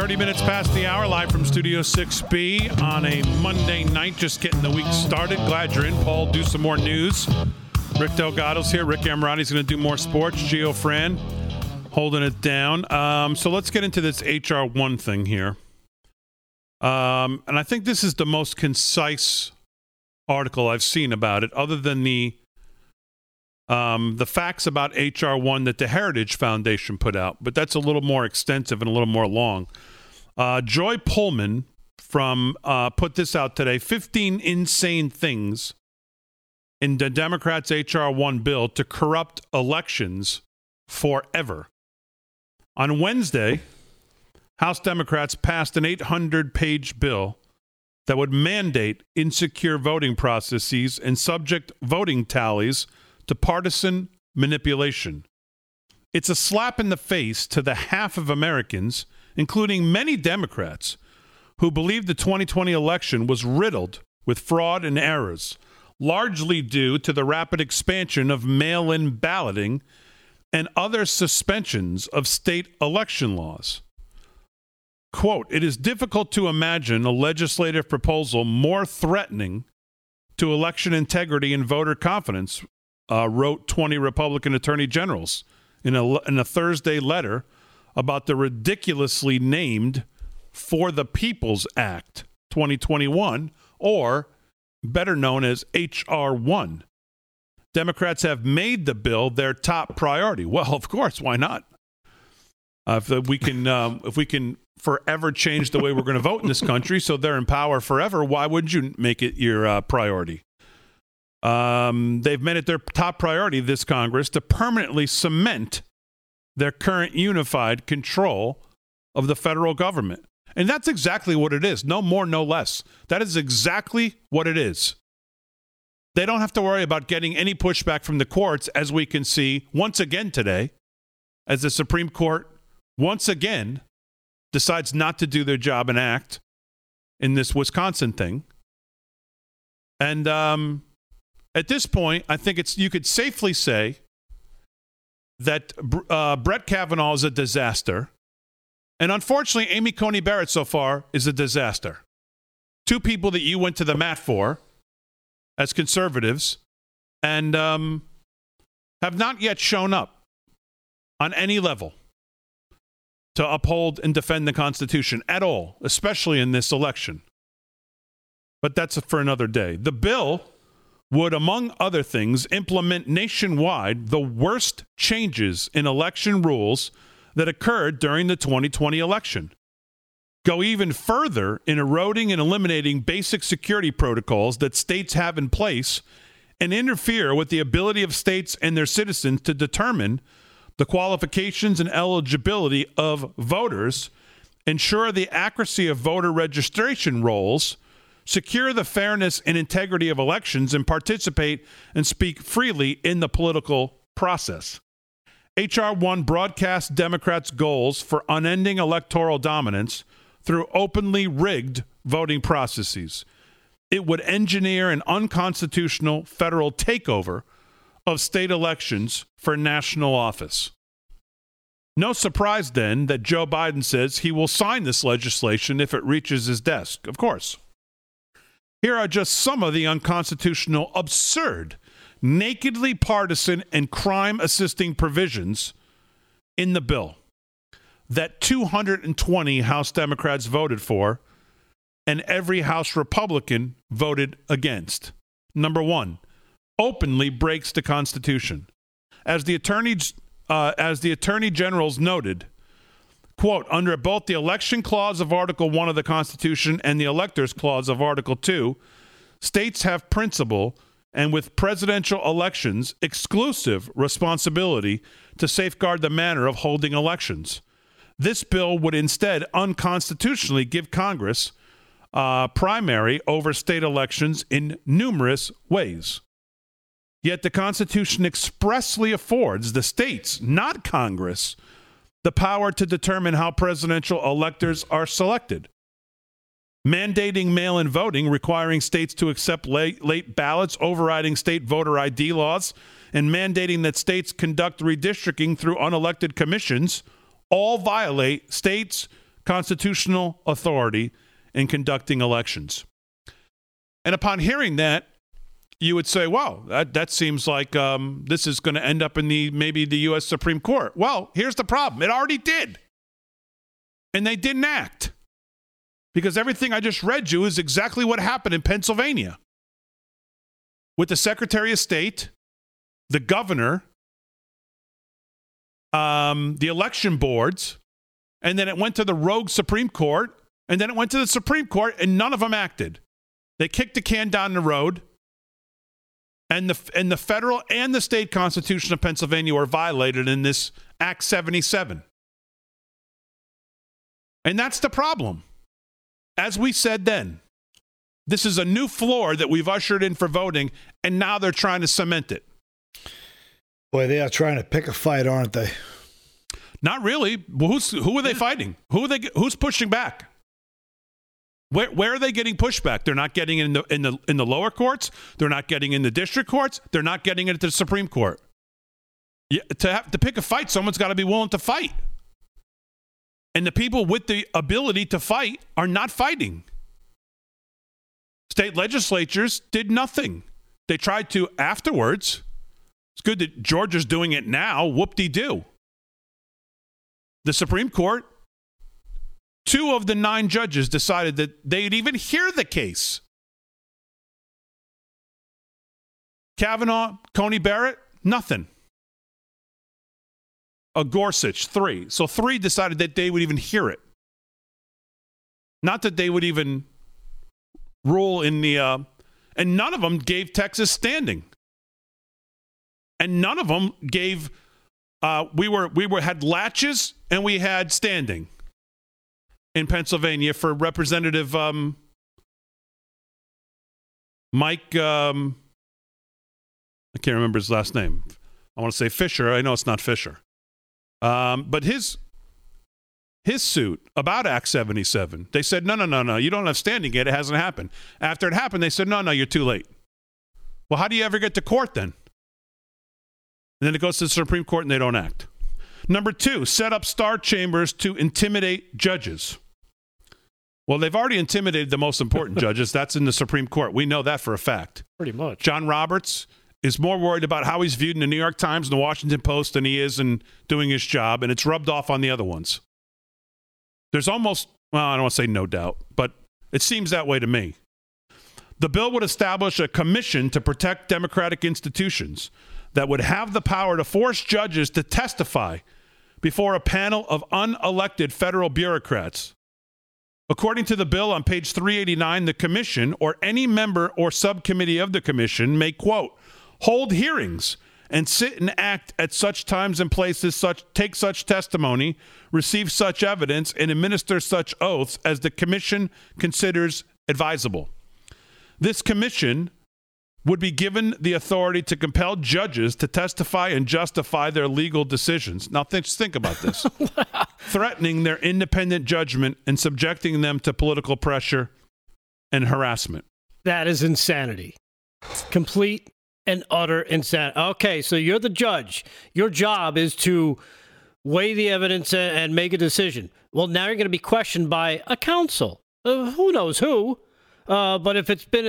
Thirty minutes past the hour, live from Studio 6B on a Monday night, just getting the week started. Glad you're in, Paul. Do some more news. Rick Delgado's here. Rick Amorati's going to do more sports. Gio Fran holding it down. Um, so let's get into this HR one thing here. Um, and I think this is the most concise article I've seen about it, other than the um, the facts about HR one that the Heritage Foundation put out, but that's a little more extensive and a little more long. Uh, Joy Pullmann from uh, put this out today: fifteen insane things in the Democrats' HR one bill to corrupt elections forever. On Wednesday, House Democrats passed an 800 page bill that would mandate insecure voting processes and subject voting tallies to partisan manipulation. It's a slap in the face to the half of Americans, including many Democrats, who believed the 2020 election was riddled with fraud and errors, largely due to the rapid expansion of mail in balloting and other suspensions of state election laws. Quote, it is difficult to imagine a legislative proposal more threatening to election integrity and voter confidence, uh, wrote 20 Republican attorney generals in a, in a Thursday letter about the ridiculously named For the People's Act 2021, or better known as H.R. 1. Democrats have made the bill their top priority. Well, of course, why not? Uh, if we can, um, if we can forever change the way we're going to vote in this country, so they're in power forever, why wouldn't you make it your uh, priority? Um, they've made it their top priority, this Congress, to permanently cement their current unified control of the federal government. And that's exactly what it is. No more, no less. That is exactly what it is. They don't have to worry about getting any pushback from the courts, as we can see once again today, as the Supreme Court once again decides not to do their job and act in this Wisconsin thing. And um, At this point, I think it's you could safely say that uh, Brett Kavanaugh is a disaster, and unfortunately, Amy Coney Barrett so far is a disaster. Two people that you went to the mat for as conservatives, and um, have not yet shown up on any level to uphold and defend the Constitution at all, especially in this election. But that's for another day. The bill would, among other things, implement nationwide the worst changes in election rules that occurred during the 2020 election. Go even further in eroding and eliminating basic security protocols that states have in place and interfere with the ability of states and their citizens to determine the qualifications and eligibility of voters, ensure the accuracy of voter registration rolls, secure the fairness and integrity of elections, and participate and speak freely in the political process. H.R. 1 broadcasts Democrats' goals for unending electoral dominance through openly rigged voting processes it would engineer an unconstitutional federal takeover of state elections for national office. No surprise then that Joe Biden says he will sign this legislation if it reaches his desk. Of course. Here are just some of the unconstitutional, absurd, nakedly partisan, and crime assisting provisions in the bill that 220 House Democrats voted for and every House Republican voted against. Number one, openly breaks the Constitution. As the attorney, uh, as the attorney generals noted, quote, under both the election clause of Article 1 of the Constitution and the electors clause of Article 2, states have principal and with presidential elections exclusive responsibility to safeguard the manner of holding elections. This bill would instead unconstitutionally give Congress uh, primary over state elections in numerous ways. Yet the Constitution expressly affords the states, not Congress, the power to determine how presidential electors are selected. Mandating mail in voting, requiring states to accept late, late, ballots, overriding state voter ID laws, and mandating that states conduct redistricting through unelected commissions all violate states' constitutional authority in conducting elections. And upon hearing that, you would say, "Wow, that, that seems like um, this is going to end up in the maybe the U.S. Supreme Court." Well, here's the problem: it already did, and they didn't act because everything I just read you is exactly what happened in Pennsylvania with the Secretary of State, the governor, um, the election boards, and then it went to the rogue Supreme Court, and then it went to the Supreme Court, and none of them acted. They kicked the can down the road, and the, and the federal and the state constitution of Pennsylvania were violated in this Act 77. And that's the problem. As we said then, this is a new floor that we've ushered in for voting, and now they're trying to cement it. Boy, they are trying to pick a fight, aren't they? Not really. Who's who are they fighting? Who are they? Who's pushing back? Where, where are they getting pushback? They're not getting in the in the in the lower courts. They're not getting in the district courts. They're not getting it at the Supreme Court. Yeah, to have to pick a fight, someone's got to be willing to fight. And the people with the ability to fight are not fighting. State legislatures did nothing. They tried to afterwards. It's good that Georgia's doing it now. Whoop de doo. The Supreme Court Two of the nine judges decided that they'd even hear the case. Kavanaugh, Coney Barrett, nothing. A Gorsuch, three. So three decided that they would even hear it. Not that they would even rule in the, uh, and none of them gave Texas standing. And none of them gave, uh, we were, we were, had laches and we had standing in Pennsylvania for Representative um, Mike. Um, I can't remember his last name. I want to say Fisher. I know it's not Fisher. Um, but his his suit about Act 77, they said, no, no, no, no, you don't have standing yet. It hasn't happened. After it happened, they said, no, no, you're too late. Well, how do you ever get to court then? And then it goes to the Supreme Court and they don't act. Number two, set up star chambers to intimidate judges. Well, they've already intimidated the most important (laughs) judges. That's in the Supreme Court. We know that for a fact. Pretty much. John Roberts is more worried about how he's viewed in the New York Times and the Washington Post than he is in doing his job, and it's rubbed off on the other ones. There's almost, well, I don't want to say no doubt, but it seems that way to me. The bill would establish a commission to protect democratic institutions that would have the power to force judges to testify before a panel of unelected federal bureaucrats. According to the bill on page 389, the commission or any member or subcommittee of the commission may, quote, hold hearings and sit and act at such times and places such take such testimony receive such evidence and administer such oaths as the commission considers advisable. This commission would be given the authority to compel judges to testify and justify their legal decisions. Now, think, think about this (laughs) threatening their independent judgment and subjecting them to political pressure and harassment. That is insanity. Complete and utter insanity. Okay, so you're the judge. Your job is to weigh the evidence and make a decision. Well, now you're going to be questioned by a counsel. Uh, who knows who? Uh, but if it's been,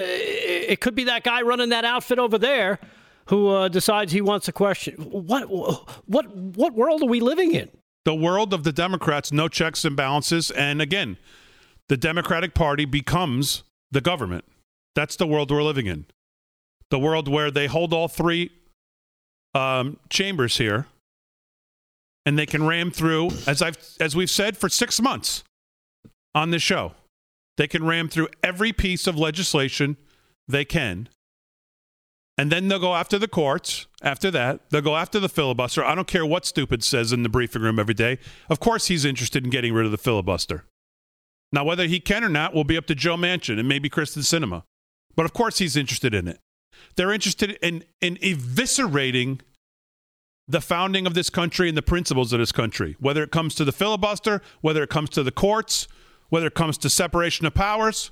it could be that guy running that outfit over there who uh, decides he wants a question. What, what, what world are we living in? The world of the Democrats, no checks and balances, and again, the Democratic Party becomes the government. That's the world we're living in. The world where they hold all three um, chambers here, and they can ram through, as I've as we've said for six months on this show, they can ram through every piece of legislation they can. And then they'll go after the courts. After that, they'll go after the filibuster. I don't care what stupid says in the briefing room every day. Of course, he's interested in getting rid of the filibuster. Now, whether he can or not will be up to Joe Manchin and maybe Kyrsten Sinema. But of course, he's interested in it. They're interested in, in eviscerating the founding of this country and the principles of this country, whether it comes to the filibuster, whether it comes to the courts, whether it comes to separation of powers,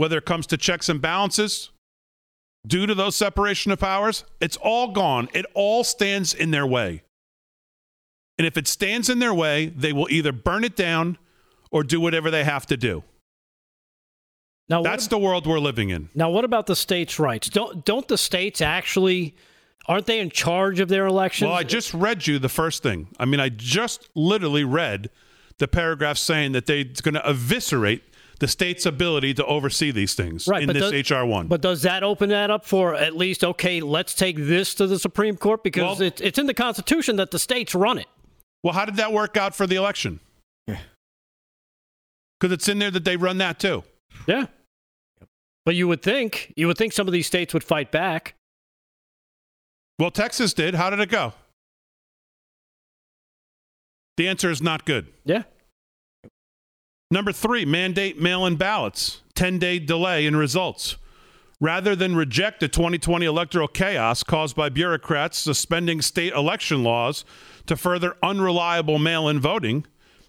whether it comes to checks and balances, due to those separation of powers, it's all gone. It all stands in their way. And if it stands in their way, they will either burn it down or do whatever they have to do. Now, That's the world we're living in. Now, what about the states' rights? Don't don't the states actually aren't they in charge of their elections? Well, I just read you the first thing. I mean, I just literally read the paragraph saying that they're going to eviscerate the state's ability to oversee these things right, in this does, HR one. But does that open that up for at least okay? Let's take this to the Supreme Court because Well- it, it's in the Constitution that the states run it. well, how did that work out for the election? Because it's in there that they run that too. Yeah. But you would think you would think some of these states would fight back. Well, Texas did. How did it go? The answer is not good. Yeah. Number three, mandate mail in ballots, 10 day delay in results. Rather than reject the 2020 electoral chaos caused by bureaucrats suspending state election laws to further unreliable mail in voting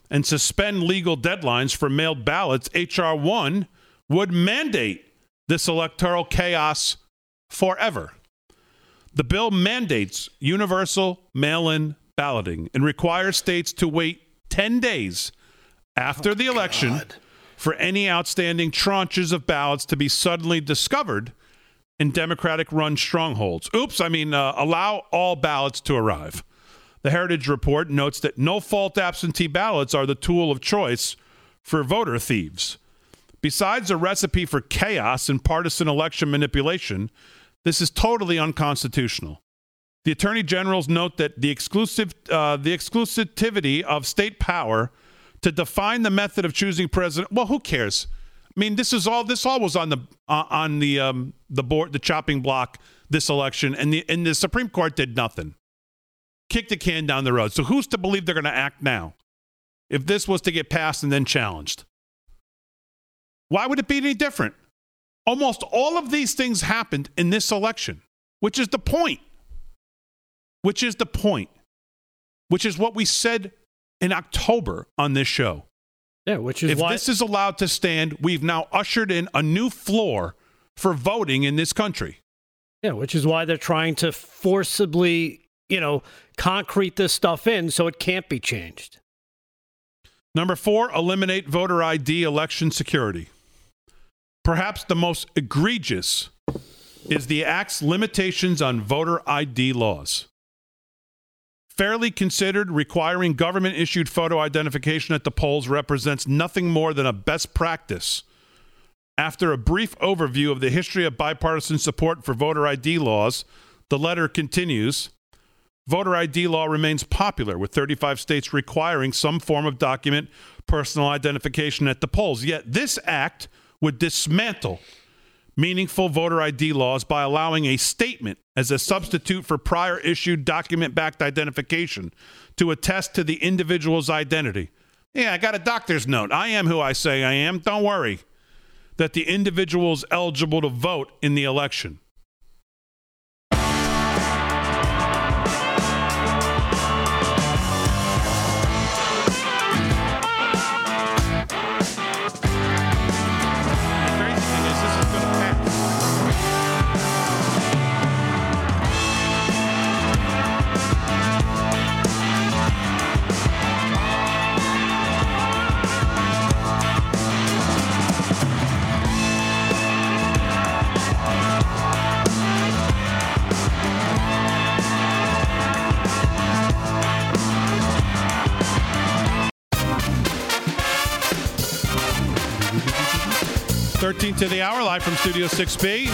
and suspend legal deadlines for mailed ballots, H.R. 1 would mandate this electoral chaos forever. The bill mandates universal mail in balloting and requires states to wait 10 days after the election for any outstanding tranches of ballots to be suddenly discovered in Democratic run strongholds. Oops, I mean, uh, allow all ballots to arrive. The Heritage Report notes that no fault absentee ballots are the tool of choice for voter thieves. Besides a recipe for chaos and partisan election manipulation, this is totally unconstitutional. The attorney generals note that the exclusive uh, the exclusivity of state power to define the method of choosing president. Well, who cares? I mean, this is all this all was on the uh, on the um, the board the chopping block this election, and the and the Supreme Court did nothing. Kick the can down the road. So who's to believe they're going to act now? If this was to get passed and then challenged, why would it be any different? Almost all of these things happened in this election, which is the point. Which is the point. Which is what we said in October on this show. Yeah, which is if why this is allowed to stand, we've now ushered in a new floor for voting in this country. Yeah, which is why they're trying to forcibly, you know, concrete this stuff in so it can't be changed. Number four, eliminate voter ID election security. Perhaps the most egregious is the Act's limitations on voter ID laws. Fairly considered, requiring government issued photo identification at the polls represents nothing more than a best practice. After a brief overview of the history of bipartisan support for voter ID laws, the letter continues Voter ID law remains popular, with 35 states requiring some form of document personal identification at the polls. Yet this act would dismantle meaningful voter ID laws by allowing a statement as a substitute for prior issued document backed identification to attest to the individual's identity. Yeah, I got a doctor's note. I am who I say I am. Don't worry. That the individual is eligible to vote in the election. To the hour, live from Studio 6B.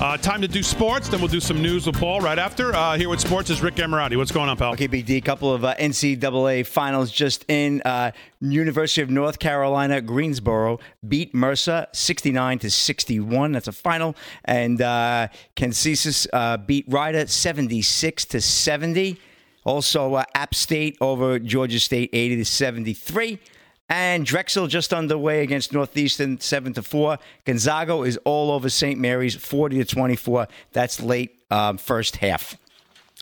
Uh, time to do sports. Then we'll do some news with Paul right after. Uh, here with sports is Rick Emirati. What's going on, pal? Okay, BD. A couple of uh, NCAA finals just in. Uh, University of North Carolina, Greensboro beat Mercer 69 to 61. That's a final. And uh, Kansas uh, beat Rider 76 to 70. Also, uh, App State over Georgia State 80 to 73. And Drexel just underway against Northeastern, seven to four. Gonzaga is all over St. Mary's, forty to twenty-four. That's late um, first half.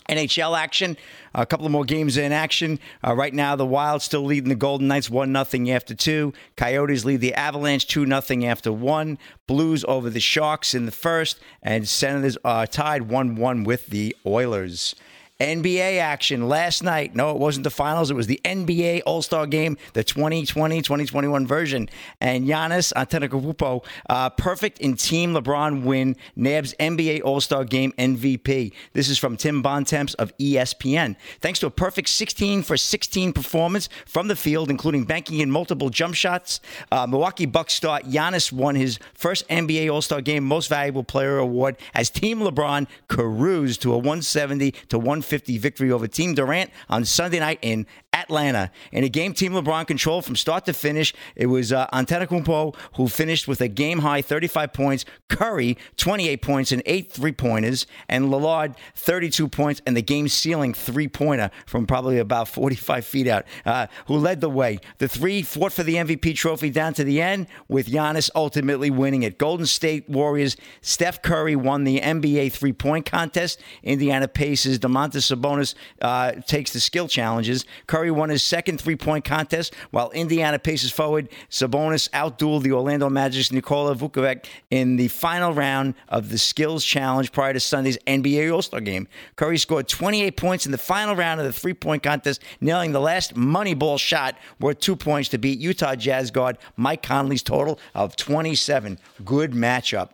NHL action. A couple of more games in action. Uh, right now, the Wild still leading the Golden Knights 1 0 after two. Coyotes lead the Avalanche 2 0 after one. Blues over the Sharks in the first. And Senators are tied 1 1 with the Oilers. NBA action last night. No, it wasn't the finals. It was the NBA All Star Game, the 2020 2021 version. And Giannis Antetokounmpo, uh, perfect in Team LeBron win, nabs NBA All Star Game MVP. This is from Tim Bontemps of ESPN. Thanks to a perfect 16 for 16 performance from the field, including banking in multiple jump shots, uh, Milwaukee Bucks star Giannis won his first NBA All Star Game Most Valuable Player award as Team LeBron caroused to a 170 to 150. 50 victory over Team Durant on Sunday night in Atlanta. In a game Team LeBron controlled from start to finish, it was uh, Antetokounmpo who finished with a game high 35 points, Curry 28 points and eight three pointers, and Lillard 32 points and the game sealing three pointer from probably about 45 feet out, uh, who led the way. The three fought for the MVP trophy down to the end, with Giannis ultimately winning it. Golden State Warriors, Steph Curry won the NBA three point contest. Indiana Pacers, Domantas Sabonis uh, takes the skill challenges. Curry won his second three point contest, while Indiana paces forward Sabonis outdueled the Orlando Magic's Nikola Vucevic in the final round of the skills challenge prior to Sunday's NBA All Star game. Curry scored 28 points in the final round of the three point contest, nailing the last Moneyball shot worth two points to beat Utah Jazz guard Mike Conley's total of 27. Good matchup.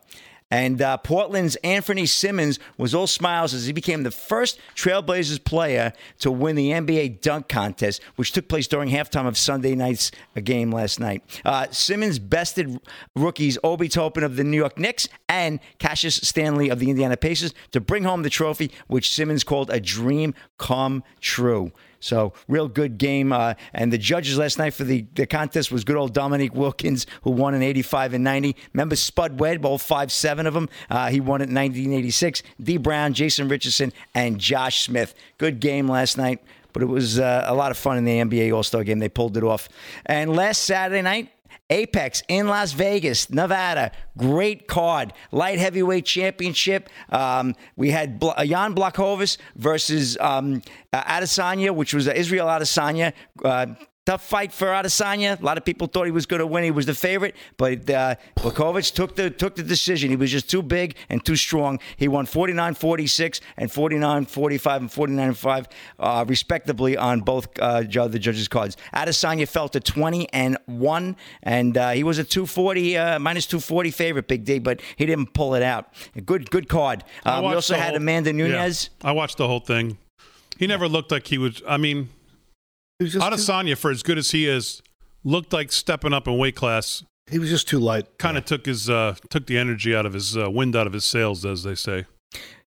And uh, Portland's Anthony Simons was all smiles as he became the first Trailblazers player to win the NBA dunk contest, which took place during halftime of Sunday night's game last night. Uh, Simons bested rookies Obi Toppin of the New York Knicks and Cassius Stanley of the Indiana Pacers to bring home the trophy, which Simons called a dream come true. So real good game. Uh, and the judges last night for the, the contest was good old Dominique Wilkins, who won in 85 and 90. Remember Spud Webb, all five, seven of them. Uh, he won it in 1986. Dee Brown, Jason Richardson, and Josh Smith. Good game last night. But it was uh, a lot of fun in the NBA All Star game. They pulled it off. And last Saturday night, Apex in Las Vegas, Nevada. Great card. Light heavyweight championship. Um, we had Bl- Jan Blachowicz versus um, uh, Adesanya, which was uh, Israel Adesanya. Uh, Tough fight for Adesanya. A lot of people thought he was going to win. He was the favorite, but uh, Blachowicz took the took the decision. He was just too big and too strong. He won 49-46 and 49-45 and 49-5, uh, respectively, on both uh, the judges' cards. Adesanya fell to 20 and one, and uh, he was a 240 uh, minus 240 favorite, Big D, but he didn't pull it out. A good good card. Um, we also had whole- Amanda yeah. Nunes. I watched the whole thing. He never looked like he was. I mean, Adesanya, for as good as he is, looked like stepping up in weight class. He was just too light. Kind of took his uh, took the energy out of his uh, wind out of his sails, as they say.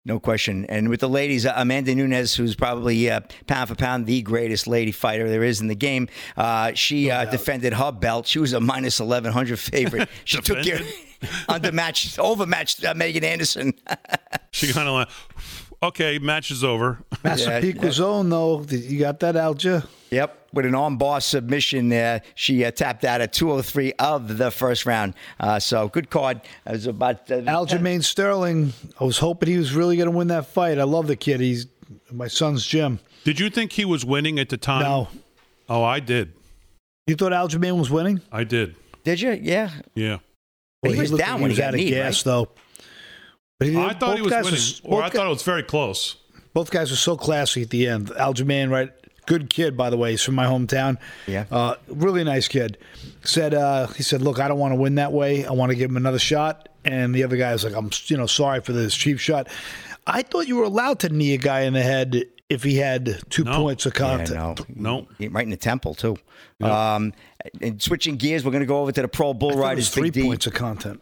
No question. And with the ladies, uh, Amanda Nunes, who's probably uh, pound for pound the greatest lady fighter there is in the game, uh, she uh, defended her belt. She was a minus 1100 favorite. (laughs) She took care (laughs) undermatched, overmatched uh, Megan Anderson. (laughs) She kind of like, okay, match is over. Massapequa though, you got that, Alja? Yep, with an armbar submission, there, she uh, tapped out at 203 of the first round. Uh, so good card. It was about uh, Aljamain Sterling. I was hoping he was really going to win that fight. I love the kid. He's my son's gym. Did you think he was winning at the time? No. Oh, I did. You thought Aljamain was winning? I did. Did you? Yeah. Yeah. Well, He was looked down like when he he was got out of gas, right? though. But I thought he was winning, were- or I both thought it was very close. Both guys were so classy at the end. Aljamain, right? Good kid, by the way. He's from my hometown. Yeah. Uh, really nice kid. Said uh, he said, "Look, I don't want to win that way. I want to give him another shot." And the other guy was like, "I'm, you know, sorry for this cheap shot." I thought you were allowed to knee a guy in the head if he had two points of contact. Yeah, no. no. Right in the temple, too. Um, and switching gears, we're going to go over to the Pro Bull I thought it Riders. was three Big D. points of content.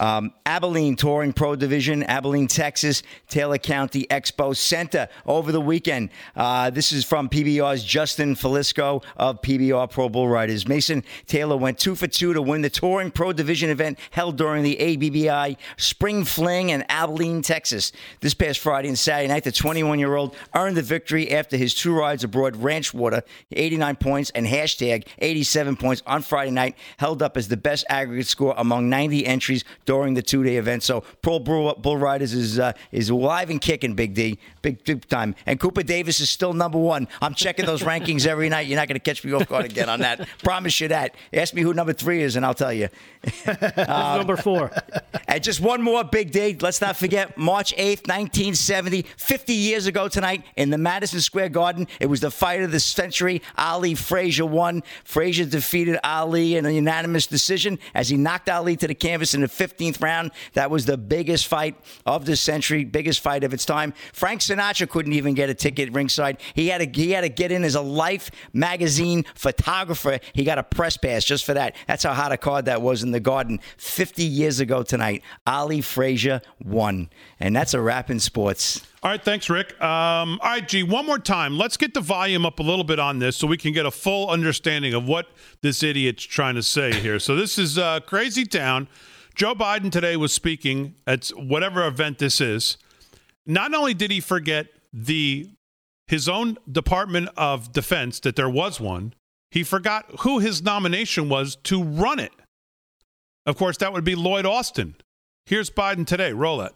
Um, Abilene Touring Pro Division, Abilene, Texas, Taylor County Expo Center over the weekend. Uh, this is from PBR's Justin Felisko of PBR Pro Bull Riders. Mason Taylor went two for two to win the Touring Pro Division event held during the ABBI Spring Fling in Abilene, Texas. This past Friday and Saturday night, the 21 year old earned the victory after his two rides aboard Ranch Water, 89 points, and hashtag 87 points on Friday night, held up as the best aggregate score among 90 entries during the two day event. So Pro Bull, Bull Riders is uh, is alive and kicking, Big D, big, big time. And Cooper Davis is still number one. I'm checking those rankings every night. You're not going to catch me off guard again on that. Promise you that. Ask me who number three is, and I'll tell you. Uh, number four. And just one more big day. Let's not forget March 8th, 1970, 50 years ago tonight in the Madison Square Garden. It was the fight of the century. Ali Frazier won. Frazier defeated Ali in a unanimous decision as he knocked Ali to the canvas in the 15th round. That was the biggest fight of the century, biggest fight of its time. Frank Sinatra couldn't even get a ticket ringside. He had to he had to get in as a Life magazine photographer. He got a press pass just for that. That's how hot a card that was in the Garden 50 years ago tonight. Ali Frazier won, and that's a wrap in sports. All right, thanks, Rick. Um, all right, G, one more time. Let's get the volume up a little bit on this so we can get a full understanding of what this idiot's trying to say here. So, this is uh, Crazy Town. Joe Biden today was speaking at whatever event this is. Not only did he forget the his own Department of Defense that there was one, he forgot who his nomination was to run it. Of course, that would be Lloyd Austin. Here's Biden today. Roll it.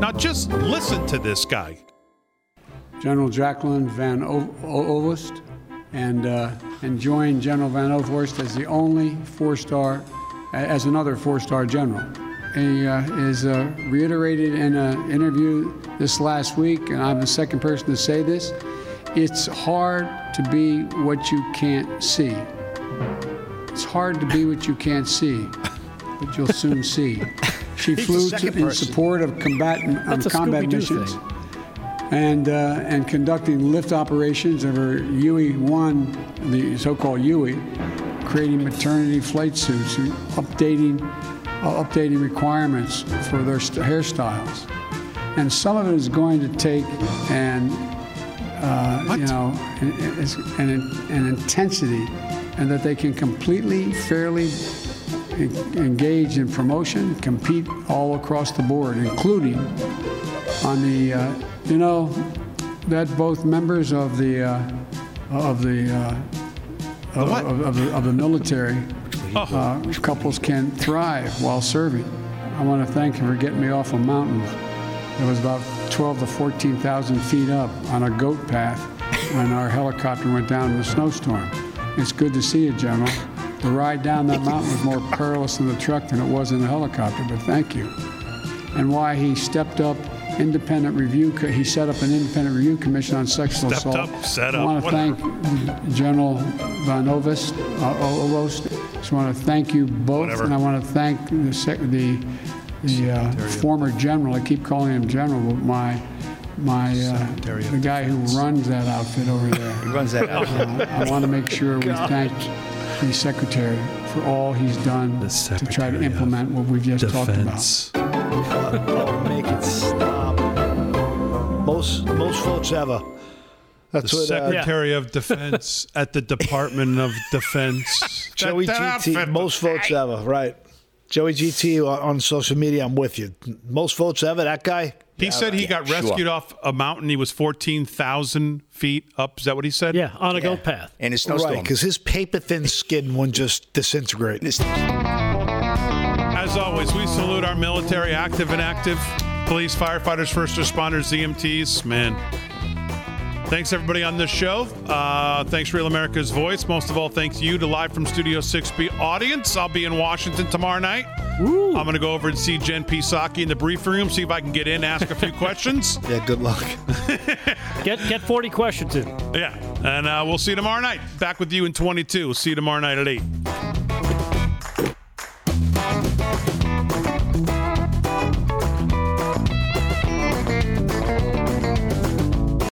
Now just listen to this guy. General Jacqueline Van O- O- and uh, and joined General Van Ovost as the only four-star, as another four-star general. He uh, is uh, reiterated in an interview this last week, and I'm the second person to say this. It's hard to be what you can't see. It's hard to be what you can't see, but you'll soon see. (laughs) She flew to, in person. support of combatant um, combat missions thing. And uh, and conducting lift operations of her UE one, the so-called UE, creating maternity flight suits and updating uh, updating requirements for their st- hairstyles, and some of it is going to take an uh, you know an, an, an intensity, and that they can completely fairly engage in promotion, compete all across the board, including on the, uh, you know, that both members of the, uh, of the, uh, of, of, of the, of the military uh, couples can thrive while serving. I want to thank you for getting me off a mountain It was about 12 to 14,000 feet up on a goat path when our helicopter went down in a snowstorm. It's good to see you, General. The ride down that mountain was more perilous in the truck than it was in the helicopter, but thank you. And why he stepped up independent review, co- he set up an independent review commission on sexual Stepped assault. up, set I want to whatever. thank General Van Ovest, uh, O- Ovost. Just want to thank you both, Whatever. and I want to thank the sec- the, the uh, former general. I keep calling him general, but my my uh, the guy who runs that outfit over there. He runs that outfit. Uh, I want to make sure we (laughs) thank the secretary for all he's done to try to implement what we've just talked about. Most most votes ever. That's The what uh, Secretary of (laughs) Defense at the Department of Defense. (laughs) Joey That- that GT. Most votes ever. Right. Joey GT on, on social media. I'm with you. Most votes ever. That guy. He said he got rescued off a mountain. He was 14,000 feet up. Is that what he said? Yeah, on a goat path. In a Right, snowstorm. because his paper thin skin wouldn't just disintegrate. As always, we salute our military, active and active, police, firefighters, first responders, EMTs. Man, thanks everybody on this show. Uh, thanks, Real America's Voice. Most of all, thanks you to Live from Studio 6B audience. I'll be in Washington tomorrow night. I'm going to go over and see Jen Pisaki in the briefing room, see if I can get in, ask a few (laughs) questions. Yeah, good luck. (laughs) Get get 40 questions in. Yeah, and uh, we'll see you tomorrow night. Back with you in 22. See you tomorrow night at 8.